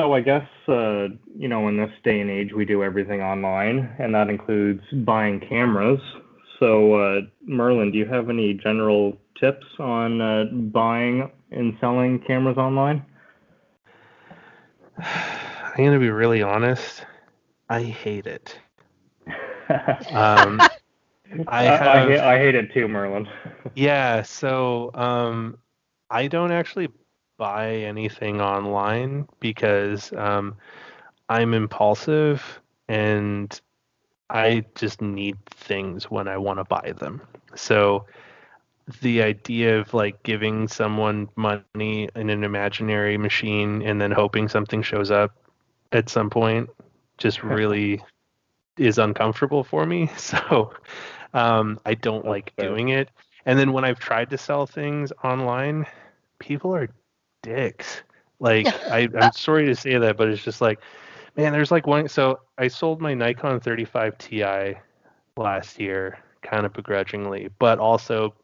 So I guess uh, you know in this day and age we do everything online, and that includes buying cameras. So uh, Merlin, do you have any general tips on uh, buying and selling cameras online? I'm gonna be really honest. I hate it. <laughs> um, I, have, I, hate, I hate it too, Merlin. <laughs> yeah, so um, I don't actually buy anything online because um, I'm impulsive and I just need things when I want to buy them. So the idea of like giving someone money in an imaginary machine and then hoping something shows up at some point just really is uncomfortable for me. <laughs> So um, I don't That's like fair. doing it. And then when I've tried to sell things online, people are dicks. Like I, <laughs> I'm sorry to say that, but it's just like, man, there's like one. So I sold my Nikon 35 Ti last year, kind of begrudgingly, but also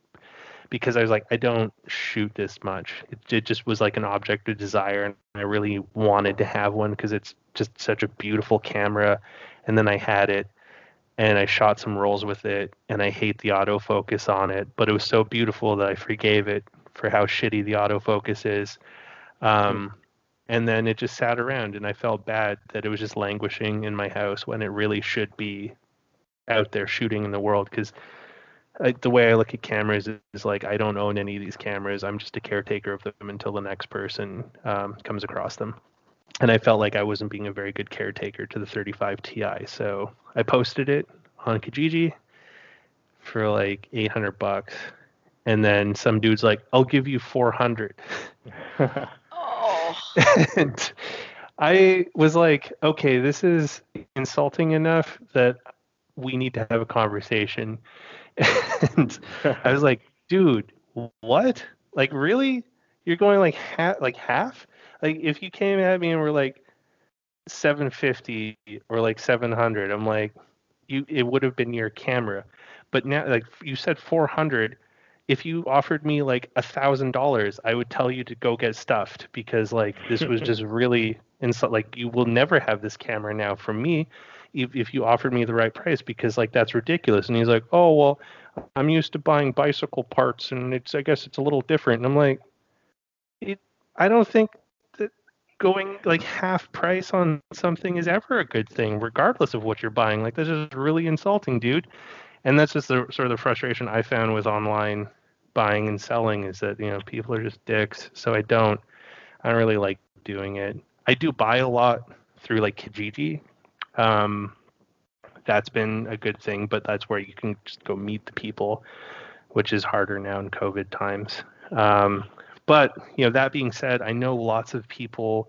because I was like, I don't shoot this much. It, it just was like an object of desire, and I really wanted to have one because it's just such a beautiful camera. And then I had it, and I shot some rolls with it, and I hate the autofocus on it, but it was so beautiful that I forgave it for how shitty the autofocus is. Um, and then it just sat around, and I felt bad that it was just languishing in my house when it really should be out there shooting in the world because the way I look at cameras is, is, like I don't own any of these cameras. I'm just a caretaker of them until the next person um, comes across them. And I felt like I wasn't being a very good caretaker to the 35 Ti, so I posted it on Kijiji for like 800 bucks, and then some dude's like, "I'll give you 400." oh. <laughs> and I was like, "Okay, this is insulting enough that we need to have a conversation." <laughs> and I was like, dude, what? Like, really? You're going like half, like half? Like, if you came at me and were like 750 or like 700, I'm like, you, it would have been your camera. But now, like, you said 400. If you offered me like a thousand dollars, I would tell you to go get stuffed because like this was just <laughs> really insult. Like, you will never have this camera now from me if, if you offered me the right price because like that's ridiculous. And he's like, oh well, I'm used to buying bicycle parts and it's I guess it's a little different. And I'm like, it, I don't think that going like half price on something is ever a good thing, regardless of what you're buying. Like this is really insulting, dude. And that's just the sort of the frustration I found with online buying and selling is that you know people are just dicks. So I don't, I don't really like doing it. I do buy a lot through like Kijiji um, that's been a good thing, but that's where you can just go meet the people, which is harder now in COVID times. Um, but you know, that being said, I know lots of people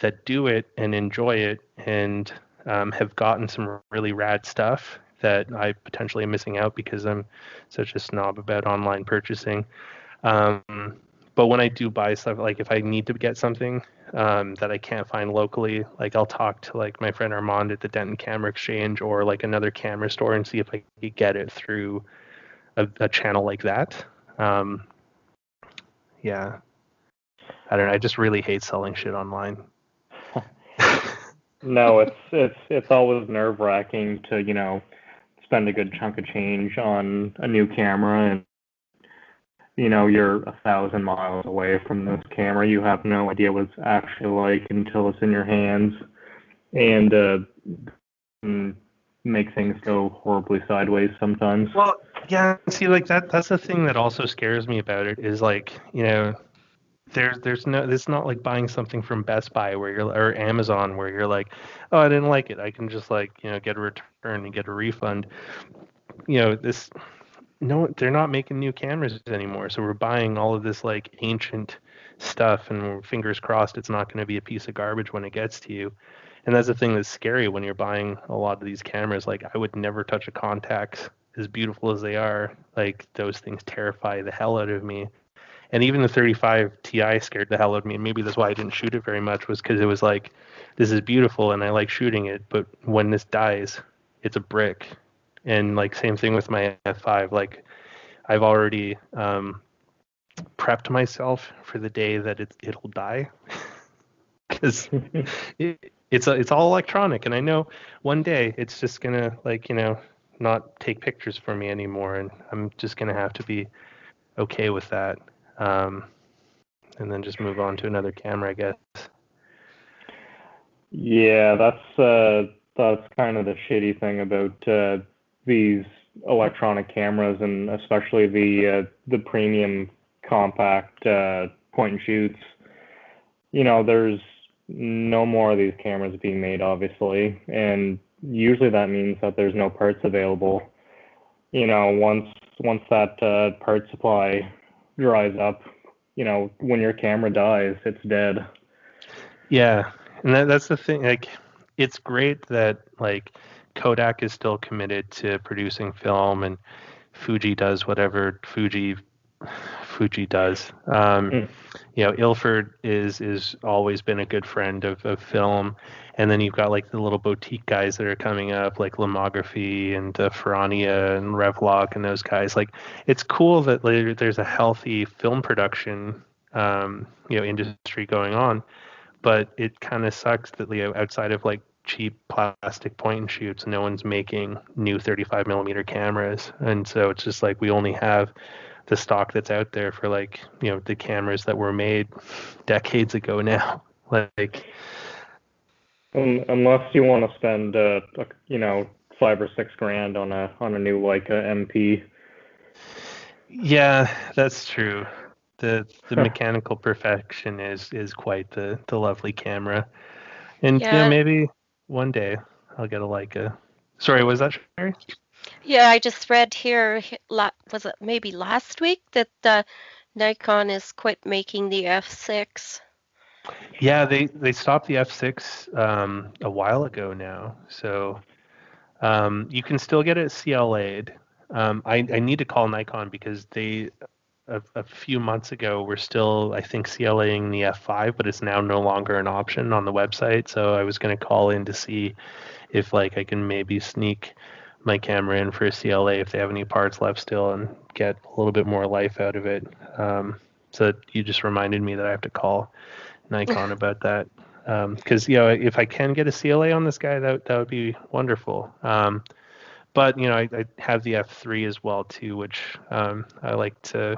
that do it and enjoy it and um, have gotten some really rad stuff that I potentially am missing out because I'm such a snob about online purchasing. Um, but when I do buy stuff, like if I need to get something um, that I can't find locally, like I'll talk to like my friend Armand at the Denton Camera Exchange or like another camera store and see if I could get it through a, a channel like that. Um, yeah, I don't know. I just really hate selling shit online. <laughs> no, it's it's it's always nerve wracking to you know spend a good chunk of change on a new camera and you know you're a thousand miles away from this camera you have no idea what it's actually like until it's in your hands. And uh make things go horribly sideways sometimes. Well yeah see like that that's the thing that also scares me about it is like you know there's there's no it's not like buying something from Best Buy where you're or Amazon where you're like, oh I didn't like it. I can just like, you know, get a return and get a refund. You know, this no, they're not making new cameras anymore. So we're buying all of this like ancient stuff, and fingers crossed it's not going to be a piece of garbage when it gets to you. And that's the thing that's scary when you're buying a lot of these cameras. Like I would never touch a Contax, as beautiful as they are. Like those things terrify the hell out of me. And even the 35 Ti scared the hell out of me. And maybe that's why I didn't shoot it very much was because it was like, this is beautiful and I like shooting it, but when this dies, it's a brick and like same thing with my F5. Like I've already um, prepped myself for the day that it it'll die <laughs> because <laughs> it, it's a, it's all electronic, and I know one day it's just gonna like you know not take pictures for me anymore, and I'm just gonna have to be okay with that. Um, and then just move on to another camera, I guess. Yeah, that's uh, that's kind of the shitty thing about uh, these electronic cameras and especially the uh, the premium compact uh, point and shoots. You know, there's no more of these cameras being made, obviously, and usually that means that there's no parts available. You know, once once that uh, part supply dries up, you know, when your camera dies, it's dead. Yeah, and that, that's the thing. Like, it's great that like Kodak is still committed to producing film, and Fuji does whatever Fuji Fuji does. Um, mm. You know, Ilford is is always been a good friend of, of film, and then you've got like the little boutique guys that are coming up, like Lomography and uh, Ferrania and Revolog and those guys. Like, it's cool that like, there's a healthy film production, um, you know, industry going on, but it kind of sucks that you know, outside of like cheap plastic point and shoots, no one's making new 35 millimeter cameras, and so it's just like we only have the stock that's out there for like you know the cameras that were made decades ago now. <laughs> Like um, unless you want to spend uh, you know five or six grand on a on a new Leica MP yeah that's true. The the mechanical perfection is is quite the the lovely camera. And yeah. you know maybe one day i'll get a Leica. Sorry was that Sherry? Yeah, I just read here, was it maybe last week, that uh, Nikon is quit making the F6. Yeah, they, they stopped the F6 um, a while ago now. So um, you can still get it CLA'd. Um, I, I need to call Nikon because they, a, a, few months ago, were still, I think, CLAing the F5, but it's now no longer an option on the website. So I was going to call in to see if like I can maybe sneak my camera in for a CLA if they have any parts left still and get a little bit more life out of it. Um, so you just reminded me that I have to call Nikon <laughs> about that because um, you know if I can get a CLA on this guy, that that would be wonderful. Um, but you know I, I, have the F3 as well too, which um, I like to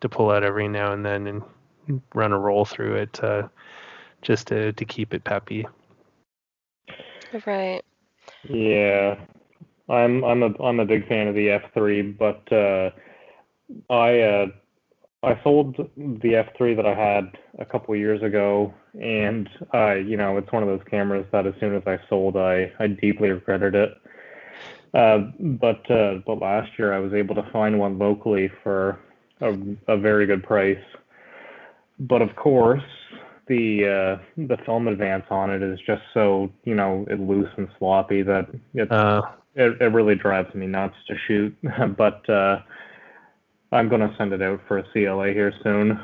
to pull out every now and then and run a roll through it uh, just to to keep it peppy. Right. Yeah, I'm I'm a I'm a big fan of the F3, but uh, I uh, I sold the F3 that I had a couple years ago, and I you know it's one of those cameras that as soon as I sold, I I deeply regretted it. Uh, but uh, but last year I was able to find one locally for a, a very good price. But of course, the uh, the film advance on it is just so you know it loose and sloppy that it's uh, it, it really drives me nuts to shoot, <laughs> but uh, I'm going to send it out for a CLA here soon.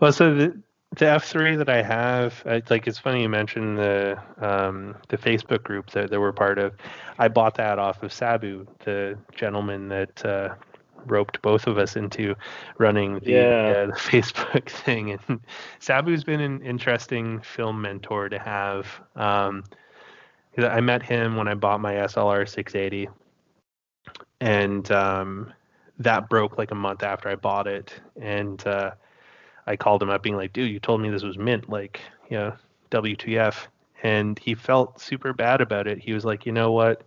Well, so the, the F3 that I have, I, like it's funny you mentioned the um, the Facebook group that, that we're part of. I bought that off of Sabu, the gentleman that uh, roped both of us into running the, yeah. uh, <laughs> the Facebook thing. And Sabu's been an interesting film mentor to have. Um, I met him when I bought my SLR 680, and um, that broke like a month after I bought it. And uh, I called him up, being like, "Dude, you told me this was mint, like, you know, WTF?" And he felt super bad about it. He was like, "You know what?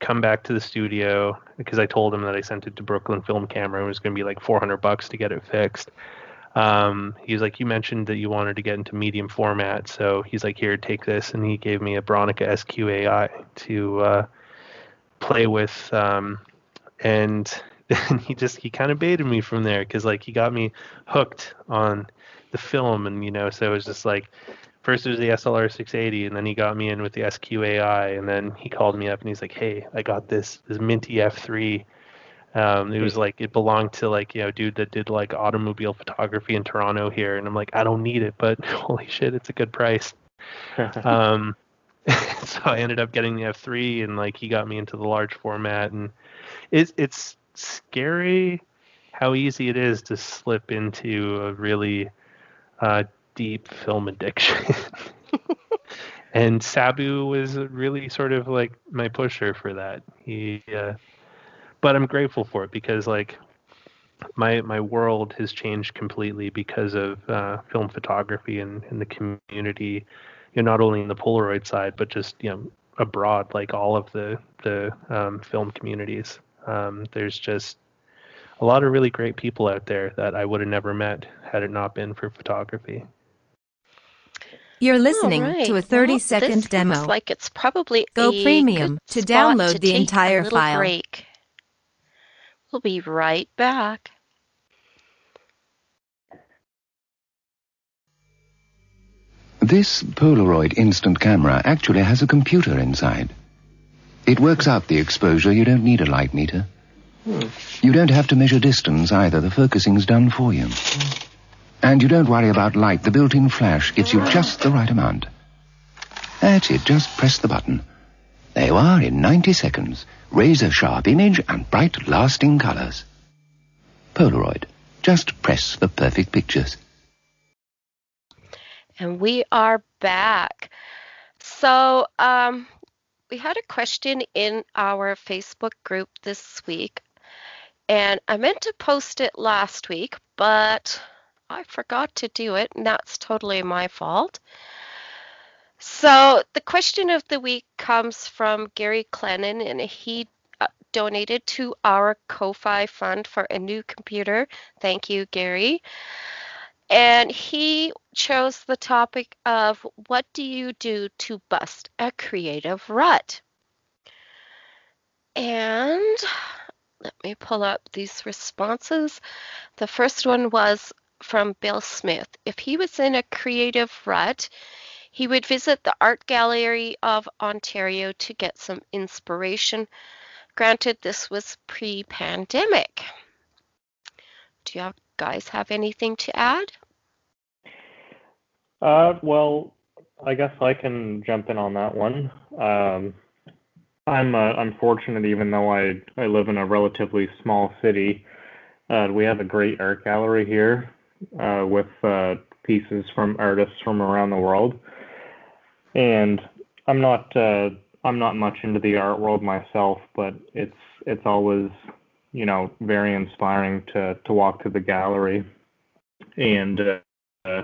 Come back to the studio," because I told him that I sent it to Brooklyn Film Camera. It was going to be like 400 bucks to get it fixed. Um, he's like, you mentioned that you wanted to get into medium format, so he's like, here, take this, and he gave me a Bronica SQAI to uh, play with, um, and <laughs> then he just he kind of baited me from there because like he got me hooked on the film, and you know, so it was just like. First it was the SLR 680, and then he got me in with the SQAI, and then he called me up and he's like, "Hey, I got this this Minty F3 um, it was like it belonged to like you know dude that did like automobile photography in Toronto here, and I'm like I don't need it, but <laughs> holy shit, it's a good price. <laughs> um, <laughs> so I ended up getting the F3, and like he got me into the large format, and it's it's scary how easy it is to slip into a really uh, deep film addiction. and Sabu was really sort of like my pusher for that. He uh, but I'm grateful for it because like my my world has changed completely because of uh, film photography and, and the community, you know, not only in the Polaroid side but just you know abroad, like all of the the um, film communities. Um, there's just a lot of really great people out there that I would have never met had it not been for photography. You're listening right. to a 30 well, second demo. like it's probably go premium to download to the entire file. Break We'll be right back. This Polaroid instant camera actually has a computer inside. It works out the exposure. You don't need a light meter. Hmm. You don't have to measure distance either. The focusing's done for you. And you don't worry about light. The built-in flash gives you just the right amount. That's it. Just press the button. There you are in 90 seconds. Razor sharp image and bright lasting colors. Polaroid. Just press for perfect pictures. And we are back. So, um, we had a question in our Facebook group this week, and I meant to post it last week, but I forgot to do it, and that's totally my fault. So, the question of the week comes from Gary Clennon, and he uh, donated to our Ko-Fi fund for a new computer. Thank you, Gary. And he chose the topic of what do you do to bust a creative rut? And let me pull up these responses. The first one was from Bill Smith. If he was in a creative rut, he would visit the Art Gallery of Ontario to get some inspiration. Granted, this was pre pandemic. Do you guys have anything to add? Uh, well, I guess I can jump in on that one. Um, I'm uh, even though I I live in a relatively small city. Uh, we have a great art gallery here uh, with uh, pieces from artists from around the world. And I'm not uh, I'm not much into the art world myself, but it's it's always you know very inspiring to to walk to the gallery and uh,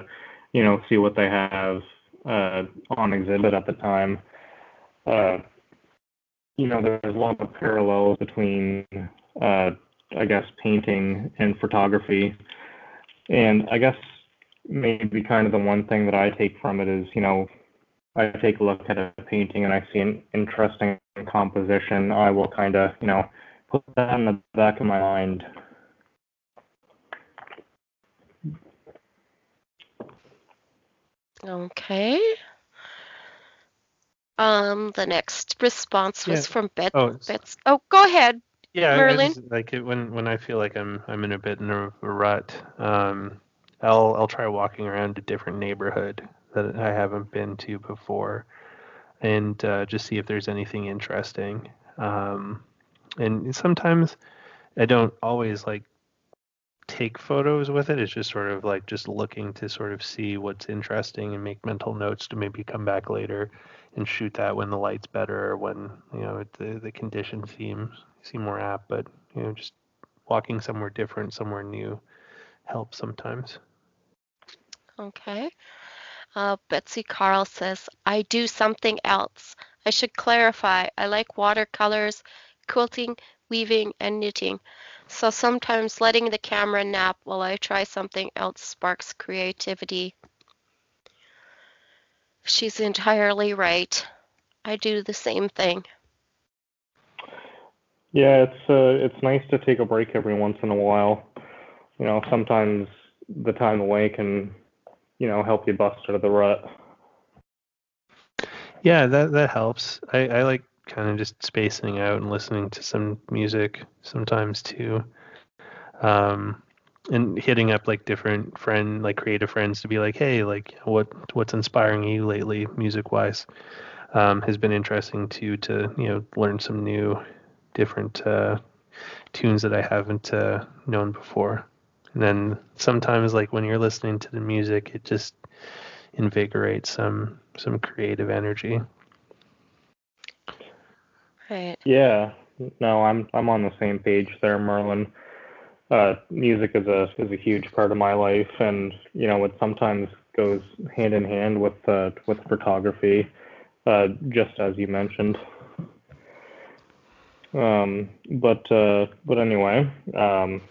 you know see what they have uh, on exhibit at the time. Uh, you know, there's a lot of parallels between, uh, I guess, painting and photography. And I guess maybe kind of the one thing that I take from it is, you know, I take a look at a painting and I see an interesting composition, I will kind of, you know, put that in the back of my mind. Okay. Um, the next response was yeah. from Bet. Oh, Bets. Oh, go ahead. Yeah, Merlin. Just, like it, when when I feel like I'm I'm in a bit of a rut, um, I'll I'll try walking around a different neighborhood that I haven't been to before, and uh, just see if there's anything interesting. Um, and sometimes I don't always like take photos with it. It's just sort of like just looking to sort of see what's interesting and make mental notes to maybe come back later and shoot that when the light's better or when you know the the conditions seem seem more apt. But you know, just walking somewhere different, somewhere new, helps sometimes. Okay. Uh, Betsy Carl says, I do something else. I should clarify. I like watercolors, quilting, weaving, and knitting. So sometimes letting the camera nap while I try something else sparks creativity. She's entirely right. I do the same thing. Yeah, it's uh, it's nice to take a break every once in a while. You know, sometimes the time away can, you know, help you bust out of the rut. Yeah, that that helps. I, I like kind of just spacing out and listening to some music sometimes too. Um, and hitting up like different friend like creative friends to be like hey like what what's inspiring you lately music wise um, has been interesting too to you know learn some new different uh, tunes that i haven't uh, known before and then sometimes like when you're listening to the music it just invigorates some some creative energy. Right. Yeah. No i'm i'm on the same page there merlin. Uh, music is a is a huge part of my life, and you know it sometimes goes hand in hand with uh, with photography, uh, just as you mentioned. Um, but uh, but anyway, um,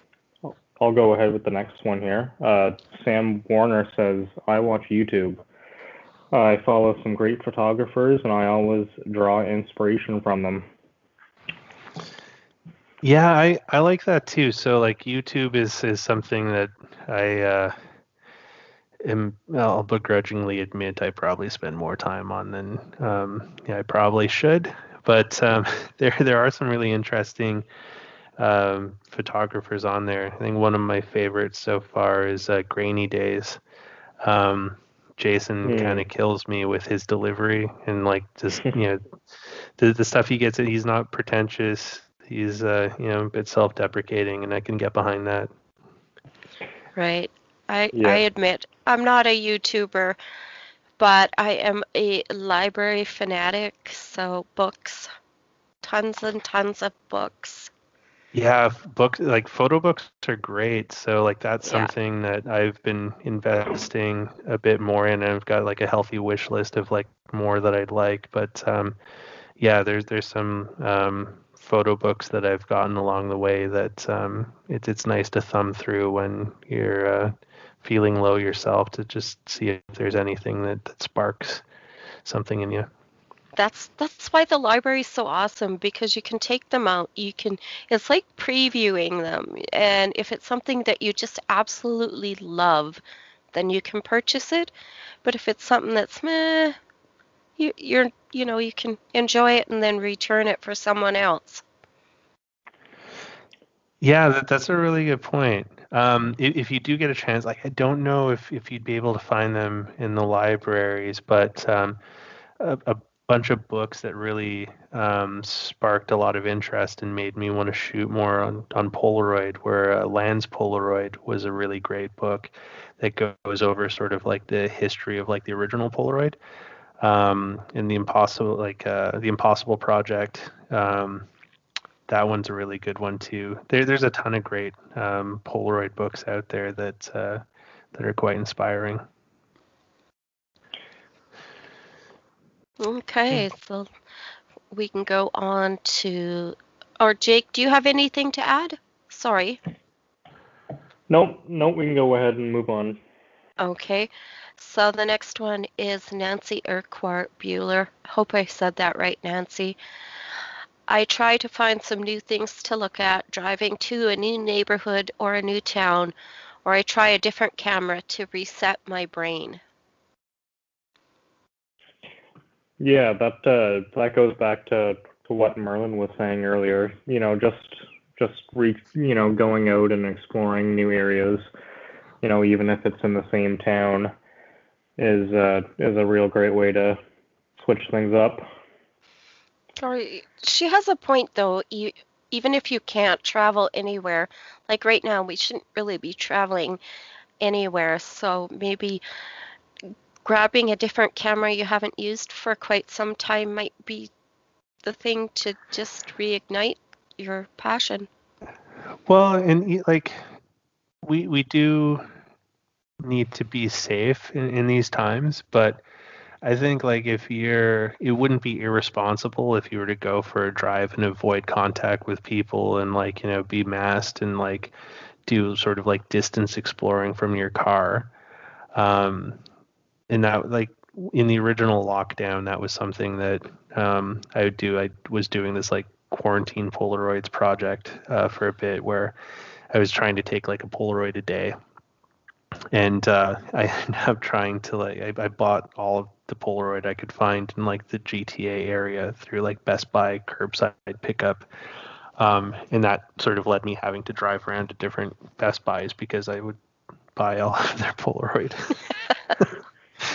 I'll go ahead with the next one here. Uh, Sam Warner says, "I watch YouTube. I follow some great photographers, and I always draw inspiration from them." Yeah, I, I like that too. So like YouTube is is something that I uh, am I'll begrudgingly admit I probably spend more time on than um, yeah I probably should. But um, <laughs> there there are some really interesting um, photographers on there. I think one of my favorites so far is uh, Grainy Days. Um, Jason mm. kind of kills me with his delivery and like just <laughs> you know the the stuff he gets. He's not pretentious. He's uh, you know a bit self-deprecating, and I can get behind that. Right. I yeah. I admit I'm not a YouTuber, but I am a library fanatic. So books, tons and tons of books. Yeah, books like photo books are great. So like that's yeah. something that I've been investing a bit more in. And I've got like a healthy wish list of like more that I'd like. But um, yeah, there's there's some um, photo books that I've gotten along the way that um, it's it's nice to thumb through when you're uh, feeling low yourself to just see if there's anything that, that sparks something in you that's that's why the library is so awesome because you can take them out you can it's like previewing them and if it's something that you just absolutely love then you can purchase it but if it's something that's meh you, you're you know you can enjoy it and then return it for someone else. Yeah that, that's a really good point. Um, if, if, you do get a chance like i don't know if, if you'd be able to find them in the libraries but um, a, a bunch of books that really um, sparked a lot of interest and made me want to shoot more on, on Polaroid, where uh, Land's Polaroid was a really great book that goes over sort of like the history of like the original Polaroid um, and the impossible like uh, the Impossible Project. Um, that one's a really good one too. There, there's a ton of great um, Polaroid books out there that uh, that are quite inspiring. Okay, so we can go on to, or Jake, do you have anything to add? Sorry. Nope, nope, we can go ahead and move on. Okay, so the next one is Nancy Urquhart Bueller. Hope I said that right, Nancy. I try to find some new things to look at driving to a new neighborhood or a new town, or I try a different camera to reset my brain. Yeah, that uh, that goes back to, to what Merlin was saying earlier. You know, just just re, you know going out and exploring new areas. You know, even if it's in the same town, is uh, is a real great way to switch things up. Sorry, she has a point though. You, even if you can't travel anywhere, like right now, we shouldn't really be traveling anywhere. So maybe grabbing a different camera you haven't used for quite some time might be the thing to just reignite your passion. Well, and like we we do need to be safe in, in these times, but I think like if you're it wouldn't be irresponsible if you were to go for a drive and avoid contact with people and like, you know, be masked and like do sort of like distance exploring from your car. Um, and that like in the original lockdown, that was something that um, I would do. I was doing this like quarantine Polaroids project uh, for a bit where I was trying to take like a Polaroid a day. And uh, <laughs> I ended up trying to like I, I bought all of the Polaroid I could find in like the GTA area through like Best Buy curbside pickup. Um, and that sort of led me having to drive around to different Best Buys because I would buy all <laughs> of their Polaroid. <laughs>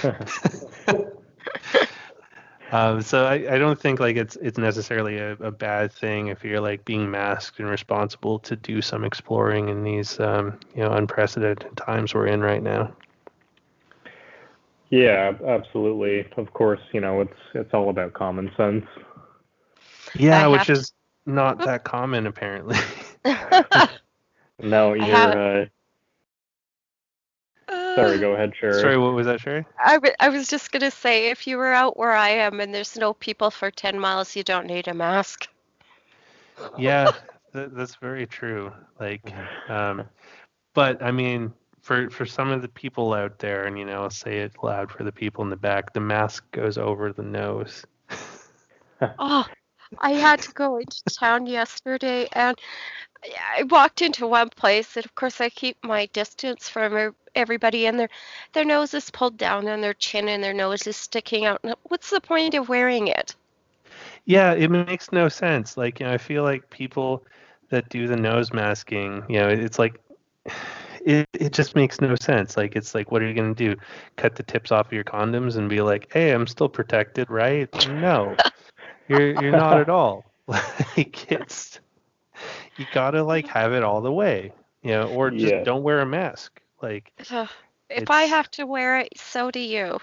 <laughs> um, so I, I don't think like it's it's necessarily a, a, bad thing if you're like being masked and responsible to do some exploring in these um, you know unprecedented times we're in right now. Yeah, absolutely. Of course, you know it's it's all about common sense. Yeah, which is not that common apparently. <laughs> <laughs> no, you're uh, Sorry, go ahead, Sherry. Sorry, what was that, Sherry? I, w- I was just going to say if you were out where I am and there's no people for 10 miles, you don't need a mask. Yeah, <laughs> th- that's very true. Like, um, but I mean, for, for some of the people out there, and you know, I'll say it loud for the people in the back, the mask goes over the nose. <laughs> oh, I had to go into town yesterday and I walked into one place and of course I keep my distance from everybody and their their nose is pulled down and their chin and their nose is sticking out. What's the point of wearing it? Yeah, it makes no sense. Like, you know, I feel like people that do the nose masking, you know, it's like <sighs> it, it just makes no sense. Like it's like what are you gonna do? Cut the tips off of your condoms and be like, Hey, I'm still protected, right? No. <laughs> you're you're not at all. <laughs> Like it's you gotta like have it all the way. You know, or just yeah. don't wear a mask. Like if I have to wear it, so do you.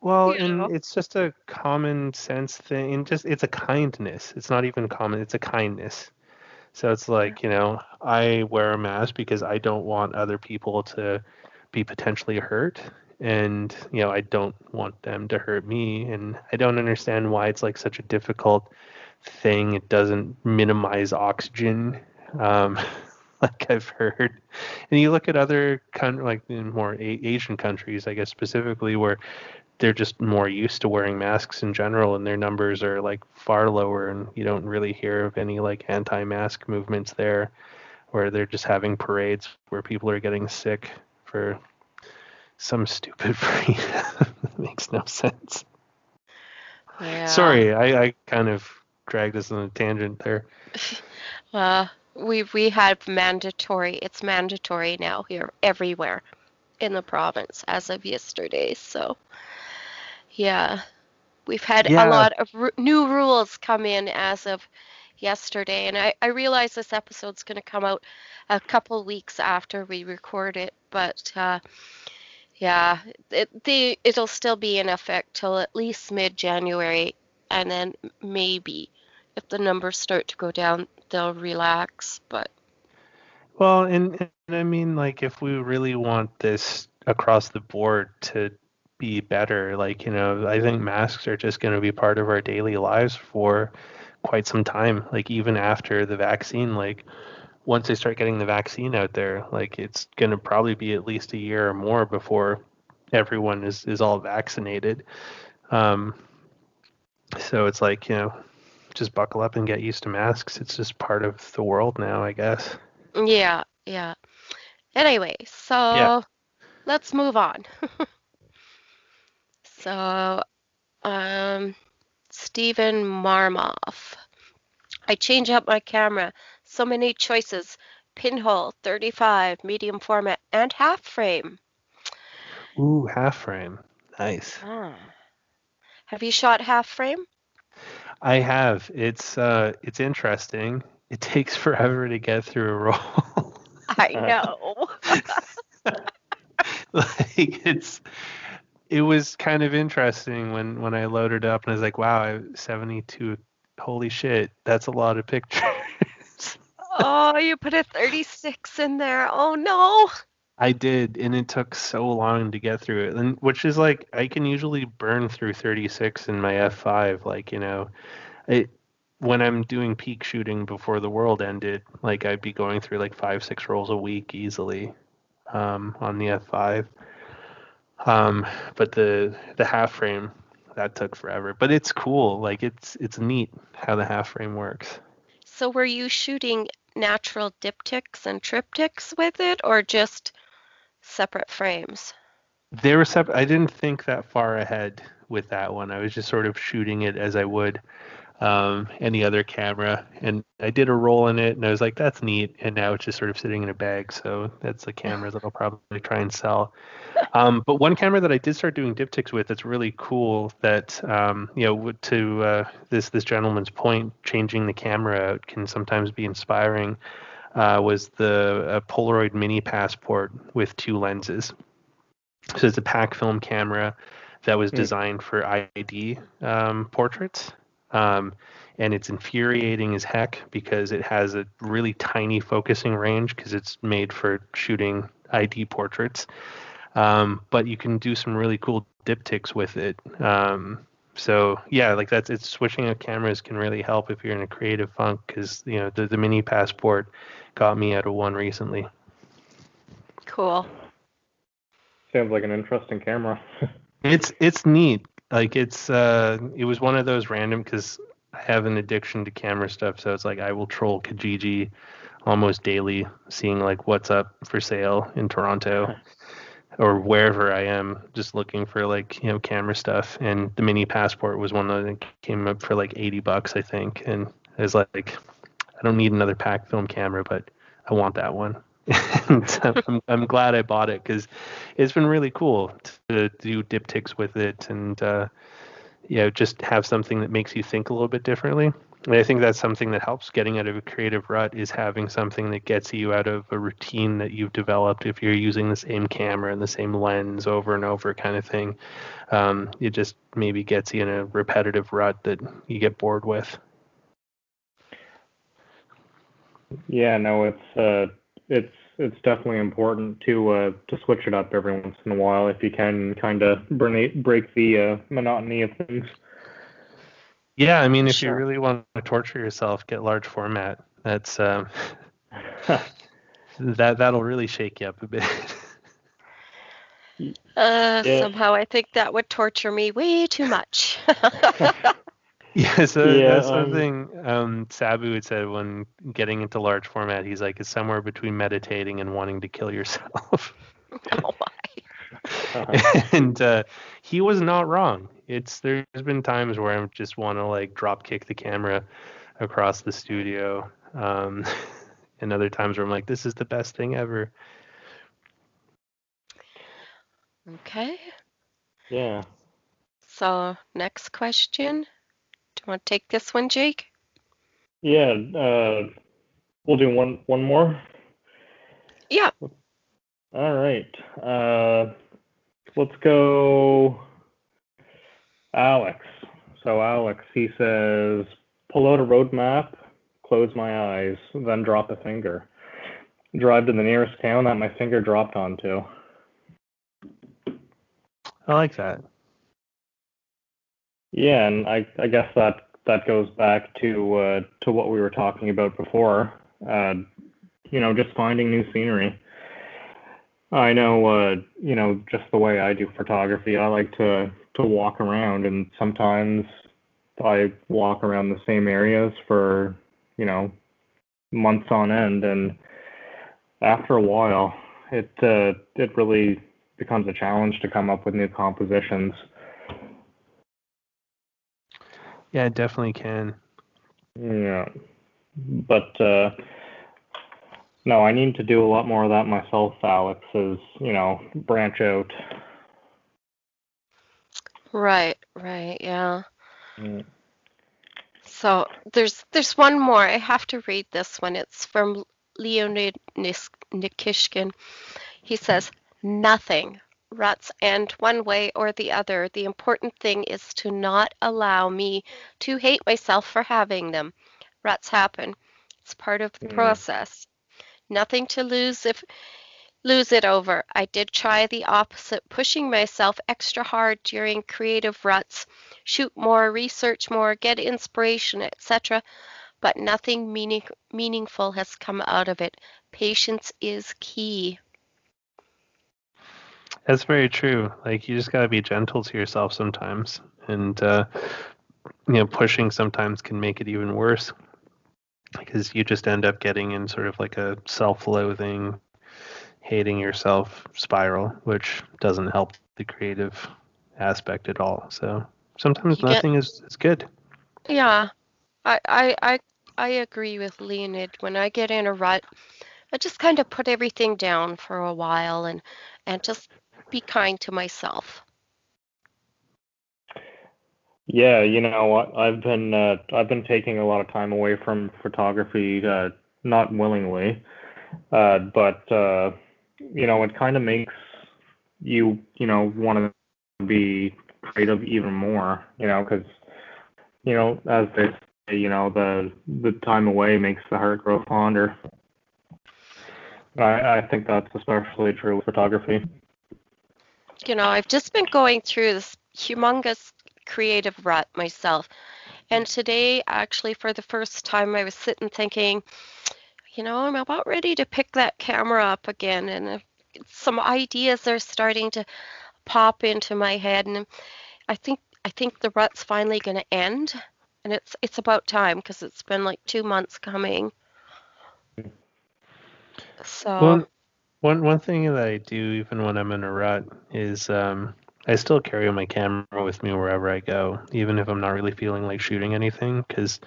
Well, and it's just a common sense thing. And just it's a kindness. It's not even common. It's a kindness. So it's like you know, I wear a mask because I don't want other people to be potentially hurt, and you know, I don't want them to hurt me. And I don't understand why it's like such a difficult thing. It doesn't minimize oxygen. Um, <laughs> like I've heard. And you look at other con- like in more a- Asian countries, I guess specifically, where they're just more used to wearing masks in general and their numbers are like far lower and you don't really hear of any like anti-mask movements there where they're just having parades where people are getting sick for some stupid <laughs> reason makes no sense yeah. sorry I, I kind of dragged us on a tangent there <laughs> uh, we we had mandatory it's mandatory now here everywhere in the province as of yesterday so yeah. We've had yeah. a lot of r- new rules come in as of yesterday, and I, I realize this episode's going to come out a couple weeks after we record it, but uh, yeah, it, the, it'll still be in effect till at least mid January, and then maybe if the numbers start to go down, they'll relax. But well, and, and I mean, like, if we really want this across the board to be better. Like, you know, I think masks are just going to be part of our daily lives for quite some time. Like, even after the vaccine, like, once they start getting the vaccine out there, like, it's going to probably be at least a year or more before everyone is, is all vaccinated. Um, so it's like, you know, just buckle up and get used to masks. It's just part of the world now, I guess. Yeah, yeah. Anyway, so yeah. let's move on. <laughs> So, um, Stephen Marmoff. I change up my camera. So many choices. Pinhole, 35, medium format, and half frame. Ooh, half frame. Nice. Ah. Have you shot half frame? I have. It's uh it's interesting. It takes forever to get through a roll. <laughs> I know. <laughs> like it's it was kind of interesting when when I loaded up and I was like, wow, 72. Holy shit, that's a lot of pictures. oh, you put a 36 in there. Oh no. I did, and it took so long to get through it, and which is like I can usually burn through 36 in my F5. Like you know, it when I'm doing peak shooting before the world ended, like I'd be going through like five six rolls a week easily um, on the F5. Um, but the the half frame that took forever. But it's cool. Like it's it's neat how the half frame works. So were you shooting natural diptychs and triptychs with it, or just separate frames? They were separate. I didn't think that far ahead with that one. I was just sort of shooting it as I would um, any other camera. And I did a roll in it, and I was like, "That's neat." And now it's just sort of sitting in a bag. So that's the camera that I'll <laughs> probably try and sell. Um, but one camera that I did start doing diptychs with that's really cool. That um, you know, to uh, this this gentleman's point, changing the camera out can sometimes be inspiring. Uh, was the Polaroid Mini Passport with two lenses. So it's a pack film camera that was hmm. designed for ID um, portraits. Um, and it's infuriating as heck because it has a really tiny focusing range because it's made for shooting ID portraits. Um, but you can do some really cool diptychs with it. Um, so yeah, like that's it's switching out cameras can really help if you're in a creative funk because you know the, the mini passport got me out of one recently. Cool. Sounds like an interesting camera. <laughs> it's it's neat like it's uh it was one of those random because I have an addiction to camera stuff, so it's like I will troll Kijiji almost daily, seeing like what's up for sale in Toronto <laughs> or wherever I am, just looking for like you know camera stuff. And the mini passport was one that came up for like 80 bucks, I think, and it was like I don't need another pack film camera, but I want that one. <laughs> I'm, I'm glad I bought it because it's been really cool to do diptychs with it and uh, you know just have something that makes you think a little bit differently. And I think that's something that helps getting out of a creative rut is having something that gets you out of a routine that you've developed. If you're using the same camera and the same lens over and over, kind of thing, um, it just maybe gets you in a repetitive rut that you get bored with. Yeah, no, it's uh, it's it's definitely important to uh, to switch it up every once in a while if you can kind of break the uh, monotony of things. Yeah, I mean, if sure. you really want to torture yourself, get large format. That's um, <laughs> that that'll really shake you up a bit. <laughs> Uh, yeah. Somehow, I think that would torture me way too much. <laughs> yeah, so yeah, that's um, something um, Sabu had said when getting into large format. He's like, it's somewhere between meditating and wanting to kill yourself. oh my. <laughs> and uh, he was not wrong. It's there's been times where I just want to like drop kick the camera across the studio, um, <laughs> and other times where I'm like, this is the best thing ever. Okay. Yeah. So next question Do you want to take this one, Jake? Yeah, uh, we'll do one one more. Yeah. All right. Uh, let's go, Alex. So Alex, he says, pull out a road map, close my eyes, then drop a finger. Drive to the nearest town that my finger dropped onto. I like that. Yeah, and I, I guess that that goes back to uh, to what we were talking about before. Uh, you know, just finding new scenery. I know, uh, you know, just the way I do photography, I like to to walk around, and sometimes I walk around the same areas for, you know, months on end, and after a while, it uh, it really becomes a challenge to come up with new compositions. Yeah, it definitely can. Yeah. But uh no, I need to do a lot more of that myself, Alex, is, you know, branch out. Right, right, yeah. Mm. So there's there's one more. I have to read this one. It's from Leonid Nikishkin. He says, Nothing ruts end one way or the other. The important thing is to not allow me to hate myself for having them. Ruts happen. It's part of the mm. process. Nothing to lose if lose it over. I did try the opposite, pushing myself extra hard during creative ruts, shoot more, research more, get inspiration, etc. But nothing meaning, meaningful has come out of it. Patience is key. That's very true. Like you just gotta be gentle to yourself sometimes, and uh, you know, pushing sometimes can make it even worse because you just end up getting in sort of like a self-loathing, hating yourself spiral, which doesn't help the creative aspect at all. So sometimes you nothing get, is is good. Yeah, I I I I agree with Leonid. When I get in a rut, I just kind of put everything down for a while and and just be kind to myself. Yeah, you know? I've been uh, I've been taking a lot of time away from photography, uh, not willingly, uh, but uh, you know it kind of makes you you know want to be creative even more. You know, because you know as they say, you know the the time away makes the heart grow fonder. I, I think that's especially true with photography you know, I've just been going through this humongous creative rut myself. And today, actually, for the first time, I was sitting thinking, you know, I'm about ready to pick that camera up again. And some ideas are starting to pop into my head. And I think I think the rut's finally going to end. and it's it's about time because it's been like two months coming. So. Well, one one thing that I do even when I'm in a rut is um, I still carry my camera with me wherever I go, even if I'm not really feeling like shooting anything, because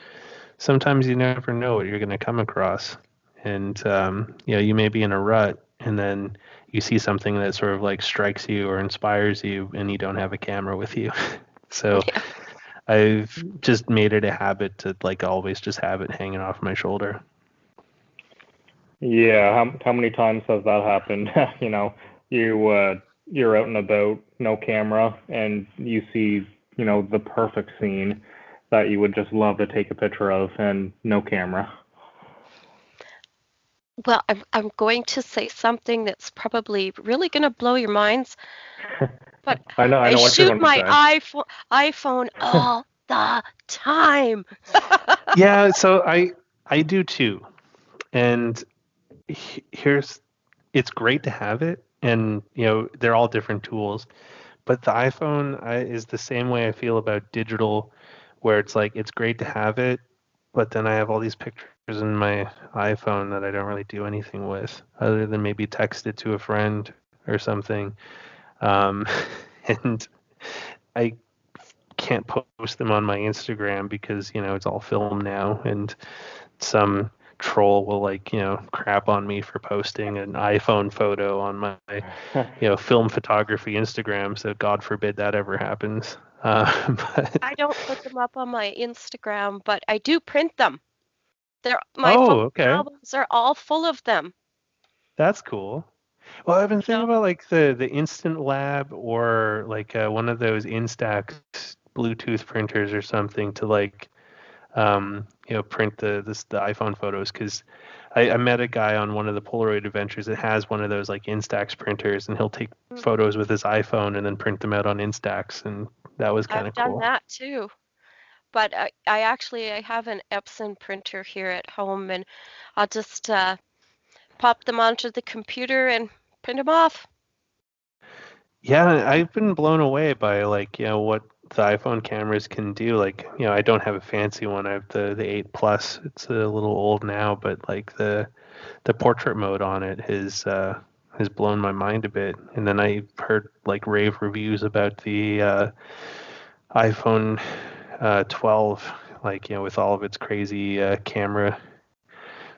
sometimes you never know what you're going to come across, and um, you know you may be in a rut, and then you see something that sort of like strikes you or inspires you, and you don't have a camera with you, <laughs> so. Yeah. I've just made it a habit to like always just have it hanging off my shoulder. Yeah, how how many times has that happened? <laughs> you know, you uh, you're out and about, no camera, and you see you know the perfect scene that you would just love to take a picture of, and no camera. Well, I'm I'm going to say something that's probably really going to blow your minds. <laughs> But I know I, know I shoot my iPhone iPhone <laughs> all the time. <laughs> yeah, so I I do too, and here's it's great to have it, and you know they're all different tools, but the iPhone I, is the same way I feel about digital, where it's like it's great to have it, but then I have all these pictures in my iPhone that I don't really do anything with, other than maybe text it to a friend or something. Um, <laughs> and I can't post them on my Instagram because you know it's all film now, and some troll will like you know crap on me for posting an iPhone photo on my <laughs> you know film photography Instagram. So God forbid that ever happens. Uh, <laughs> but... I don't put them up on my Instagram, but I do print them. They're my oh, okay. albums are all full of them. That's cool. Well, I've been thinking about like the the Instant Lab or like uh, one of those Instax Bluetooth printers or something to like um, you know print the this the iPhone photos because I, I, met a guy on one of the Polaroid adventures that has one of those like Instax printers and he'll take mm. photos with his iPhone and then print them out on Instax and that was kind of cool. I've done that too. But I, I actually I have an Epson printer here at home and I'll just uh, pop them onto the computer and print them off. Yeah, I've been blown away by like you know what the iPhone cameras can do. Like you know, I don't have a fancy one. I have the the eight plus. It's a little old now, but like the the portrait mode on it has uh, has blown my mind a bit. And then I heard like rave reviews about the uh, iPhone uh, 12, like you know, with all of its crazy uh, camera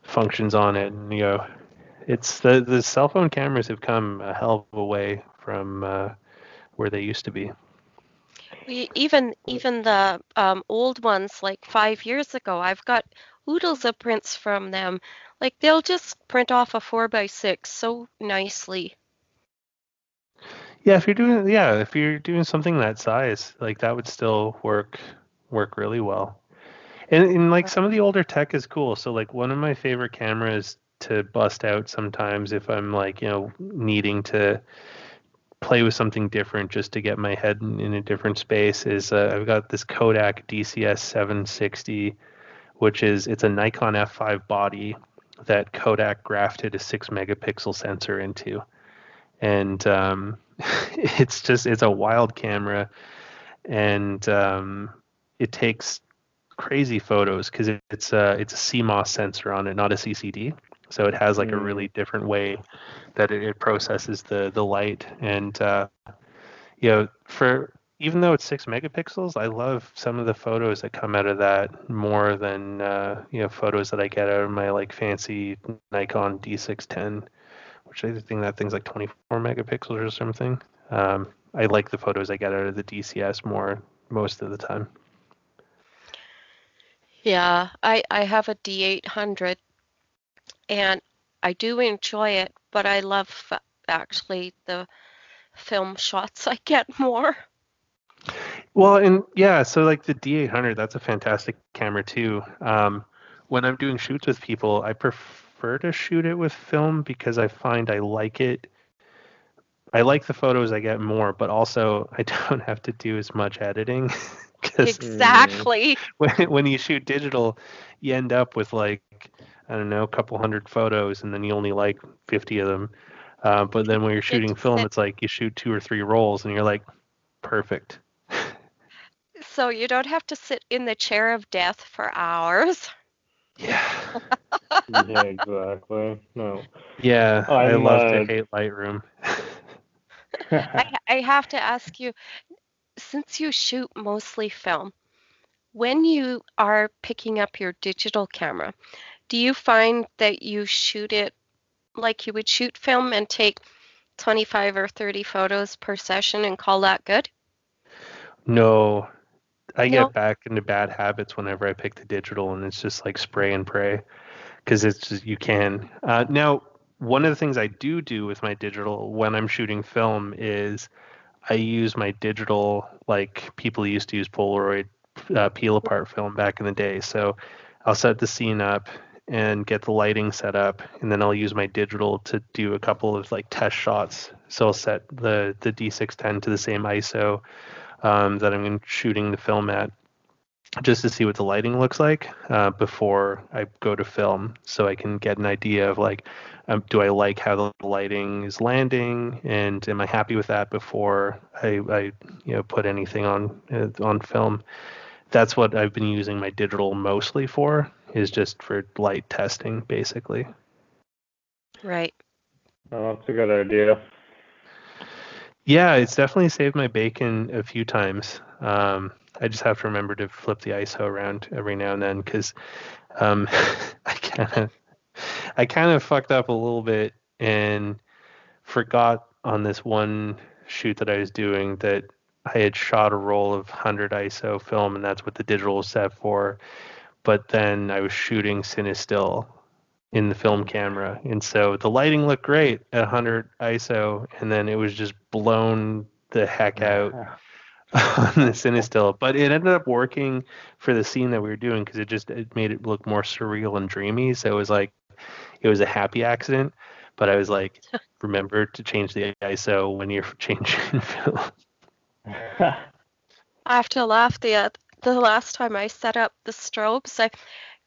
functions on it. And you know, it's the the cell phone cameras have come a hell of a way from uh, where they used to be. We, even even the um, old ones, like five years ago, I've got oodles of prints from them. Like they'll just print off a four by six so nicely. Yeah, if you're doing yeah, if you're doing something that size, like that would still work work really well. And, and like some of the older tech is cool. So like one of my favorite cameras to bust out sometimes if I'm like, you know, needing to play with something different just to get my head in, in a different space is uh, I've got this Kodak DCS 760 which is it's a Nikon F5 body that Kodak grafted a 6 megapixel sensor into and um, <laughs> it's just it's a wild camera and um, it takes crazy photos because it's a it's a CMOS sensor on it, not a CCD. So it has like mm. a really different way that it, it, processes the the light. And uh, you know, for even though it's six megapixels, I love some of the photos that come out of that more than uh, you know photos that I get out of my like fancy Nikon D610, which I think that thing's like 24 megapixels or something. Um, I like the photos I get out of the DCS more most of the time. Yeah, I, I have a D800 and I do enjoy it, but I love actually the film shots <laughs> I get more. Well, and yeah, so like the D800, that's a fantastic camera too. Um, when I'm doing shoots with people, I prefer to shoot it with film because I find I like it. I like the photos I get more, but also <laughs> I don't have to do as much editing. <laughs> exactly. <laughs> When, when you shoot digital, you end up with like I don't know, a couple hundred photos, and then you only like 50 of them. Uh, but then when you're shooting film, it's like you shoot two or three rolls, and you're like, perfect. so you don't have to sit in the chair of death for hours. Yeah. <laughs> yeah, exactly. No. Yeah, i love uh, to hate Lightroom. <laughs> I, I have to ask you, since you shoot mostly film, when you are picking up your digital camera, do you find that you shoot it like you would shoot film and take 25 or 30 photos per session and call that good? No. I no. get back into bad habits whenever I pick the digital and it's just like spray and pray because it's just, you can. Uh, now, one of the things I do do with my digital when I'm shooting film is I use my digital like people used to use Polaroid uh, peel apart film back in the day. So I'll set the scene up and get the lighting set up, and then I'll use my digital to do a couple of like test shots. So I'll set the the D610 to the same ISO um, that I'm shooting the film at, just to see what the lighting looks like uh, before I go to film, so I can get an idea of like, um, do I like how the lighting is landing, and am I happy with that before I, I you know put anything on uh, on film. That's what I've been using my digital mostly for, is just for light testing, basically. Right. Oh, that's a good idea. Yeah, it's definitely saved my bacon a few times. Um, I just have to remember to flip the ISO around every now and then because um, <laughs> I kind of I kind of fucked up a little bit and forgot on this one shoot that I was doing that I had shot a roll of 100 ISO film and that's what the digital was set for. But then I was shooting Cinestill in the film camera, and so the lighting looked great at 100 ISO, and then it was just blown the heck out <laughs> on the Cinestill, but it ended up working for the scene that we were doing because it just it made it look more surreal and dreamy. So it was like it was a happy accident. But I was like, <laughs> remember to change the ISO when you're <laughs> changing film. I have to laugh. The uh, the last time I set up the strobes, I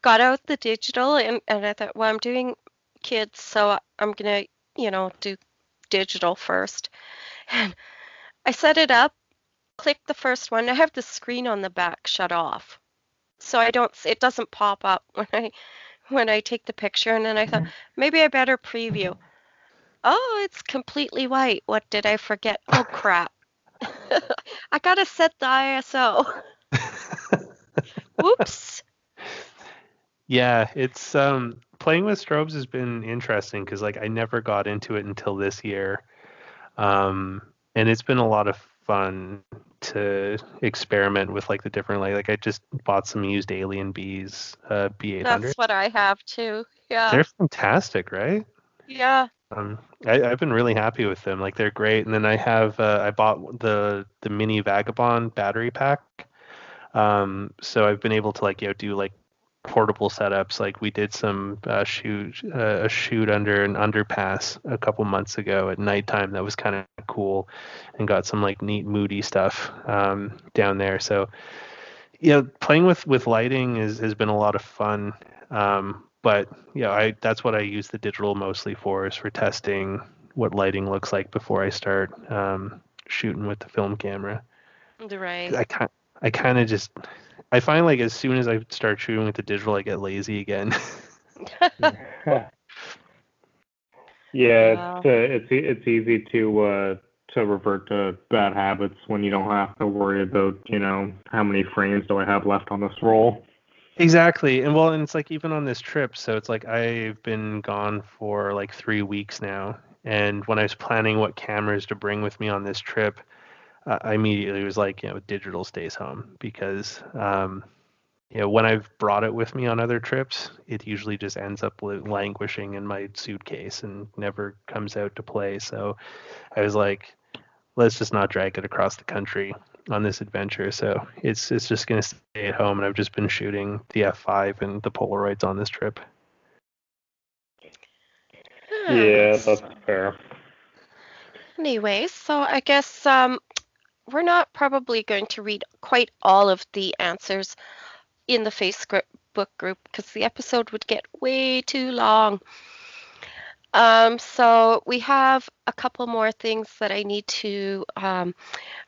got out the digital and, and I thought, well, I'm doing kids, so I'm gonna, you know, do digital first. And I set it up click the first one, I have the screen on the back shut off. So I don't it doesn't pop up <laughs> when I when I take the picture and then I thought mm-hmm. maybe I better preview. Oh, it's completely white. What did I forget? Oh crap. <laughs> I got to set the ISO. <laughs> Whoops. Yeah, it's um playing with strobes has been interesting cuz like I never got into it until this year. Um and it's been a lot of fun to experiment with like the different like like I just bought some used Alienbees uh B800. That's what I have too. Yeah. They're fantastic, right? Yeah. Um, I, have been really happy with them. Like they're great. And then I have uh, I bought the the mini Vagabond battery pack. Um, so I've been able to like you know do like portable setups. Like we did some uh, shoot uh, a shoot under an underpass a couple months ago at nighttime. That was kind of cool, and got some like neat moody stuff um, down there. So yeah, playing with with lighting is has been a lot of fun. Um, but yeah, I that's what I use the digital mostly for is for testing what lighting looks like before I start um, shooting with the film camera. Right. I kind I kind of just I find like as soon as I start shooting with the digital, I get lazy again. <laughs> yeah, wow. it's, uh, it's it's easy to uh, to revert to bad habits when you don't have to worry about you know how many frames do I have left on this roll. Exactly, and well, and it's like even on this trip, so it's like I've been gone for like three weeks now, and when I was planning what cameras to bring with me on this trip, I immediately was like, you know, digital stays home because, um, you know, when I've brought it with me on other trips, it usually just ends up languishing in my suitcase and never comes out to play. So I was like, let's just not drag it across the country on this adventure. So it's it's just gonna stay at home, and I've just been shooting the F5 and the Polaroids on this trip. Yeah, that's fair. Anyway, so I guess um, we're not probably going to read quite all of the answers in the Facebook group because the episode would get way too long. Um, so we have a couple more things that I need to um,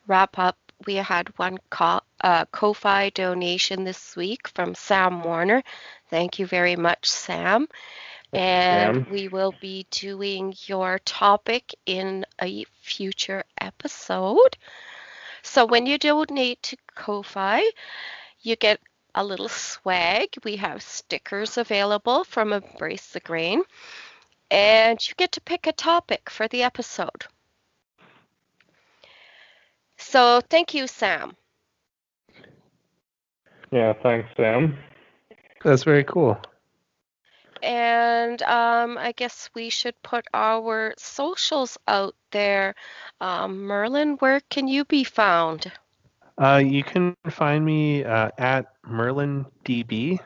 wrap up. We had one call, a Ko-Fi donation this week from Sam Warner. Thank you very much, Sam. And Sam. we will be doing your topic in a future episode. So when you donate to Ko-Fi, you get a little swag. We have stickers available from Embrace the Grain. And you get to pick a topic for the episode. So thank you, Sam. Yeah, thanks, Sam. That's very cool. And um, I guess we should put our socials out there. Um, Merlin, where can you be found? Uh, you can find me uh, at MerlinDB.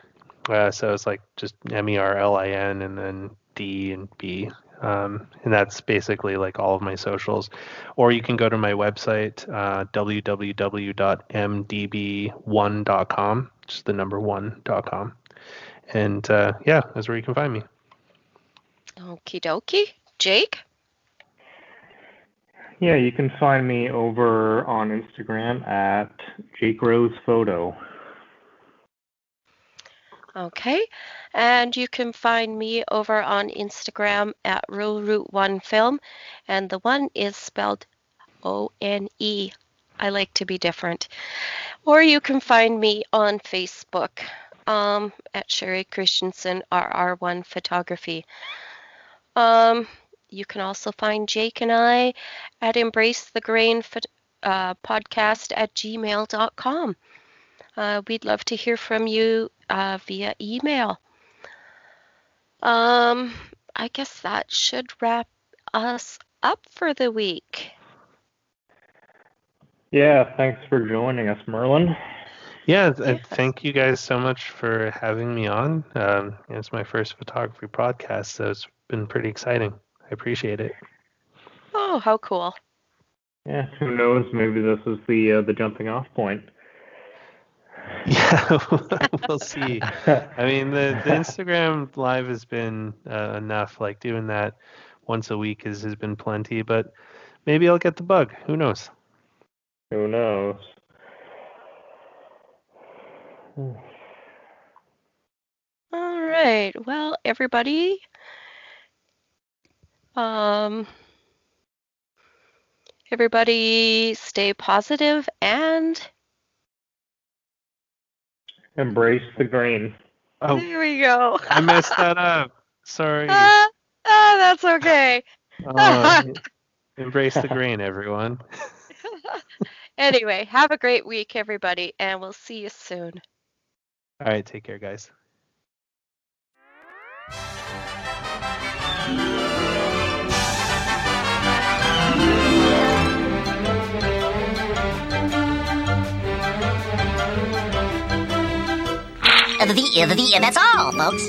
Uh, so it's like just M E R L I N and then D and B. Um, and that's basically like all of my socials. Or you can go to my website, uh, www.mdb1.com, just the number one.com. And uh, yeah, that's where you can find me. Okie dokie. Jake? Yeah, you can find me over on Instagram at Jake Rose Photo. Okay. And you can find me over on Instagram at Rural Route One Film. And the one is spelled O N E. I like to be different. Or you can find me on Facebook um, at Sherry Christensen RR1 Photography. Um, you can also find Jake and I at Embrace the Grain uh, podcast at gmail.com. Uh, we'd love to hear from you uh, via email. Um, I guess that should wrap us up for the week. Yeah, thanks for joining us, Merlin. Yeah, thank you guys so much for having me on. Um, it's my first photography podcast, so it's been pretty exciting. I appreciate it. Oh, how cool! Yeah, who knows? Maybe this is the uh, the jumping off point. Yeah, <laughs> <laughs> we'll see. I mean, the, the Instagram live has been uh, enough. Like doing that once a week has, has been plenty, but maybe I'll get the bug. Who knows? Who knows? All right. Well, everybody, um, everybody stay positive and Embrace the green. Oh, there we go. I messed that up. Sorry. Uh, <laughs> oh, that's okay. Uh, embrace the <laughs> green, everyone. <laughs> anyway, have a great week, everybody, and we'll see you soon. All right, take care, guys. the, the, the, that's all, folks.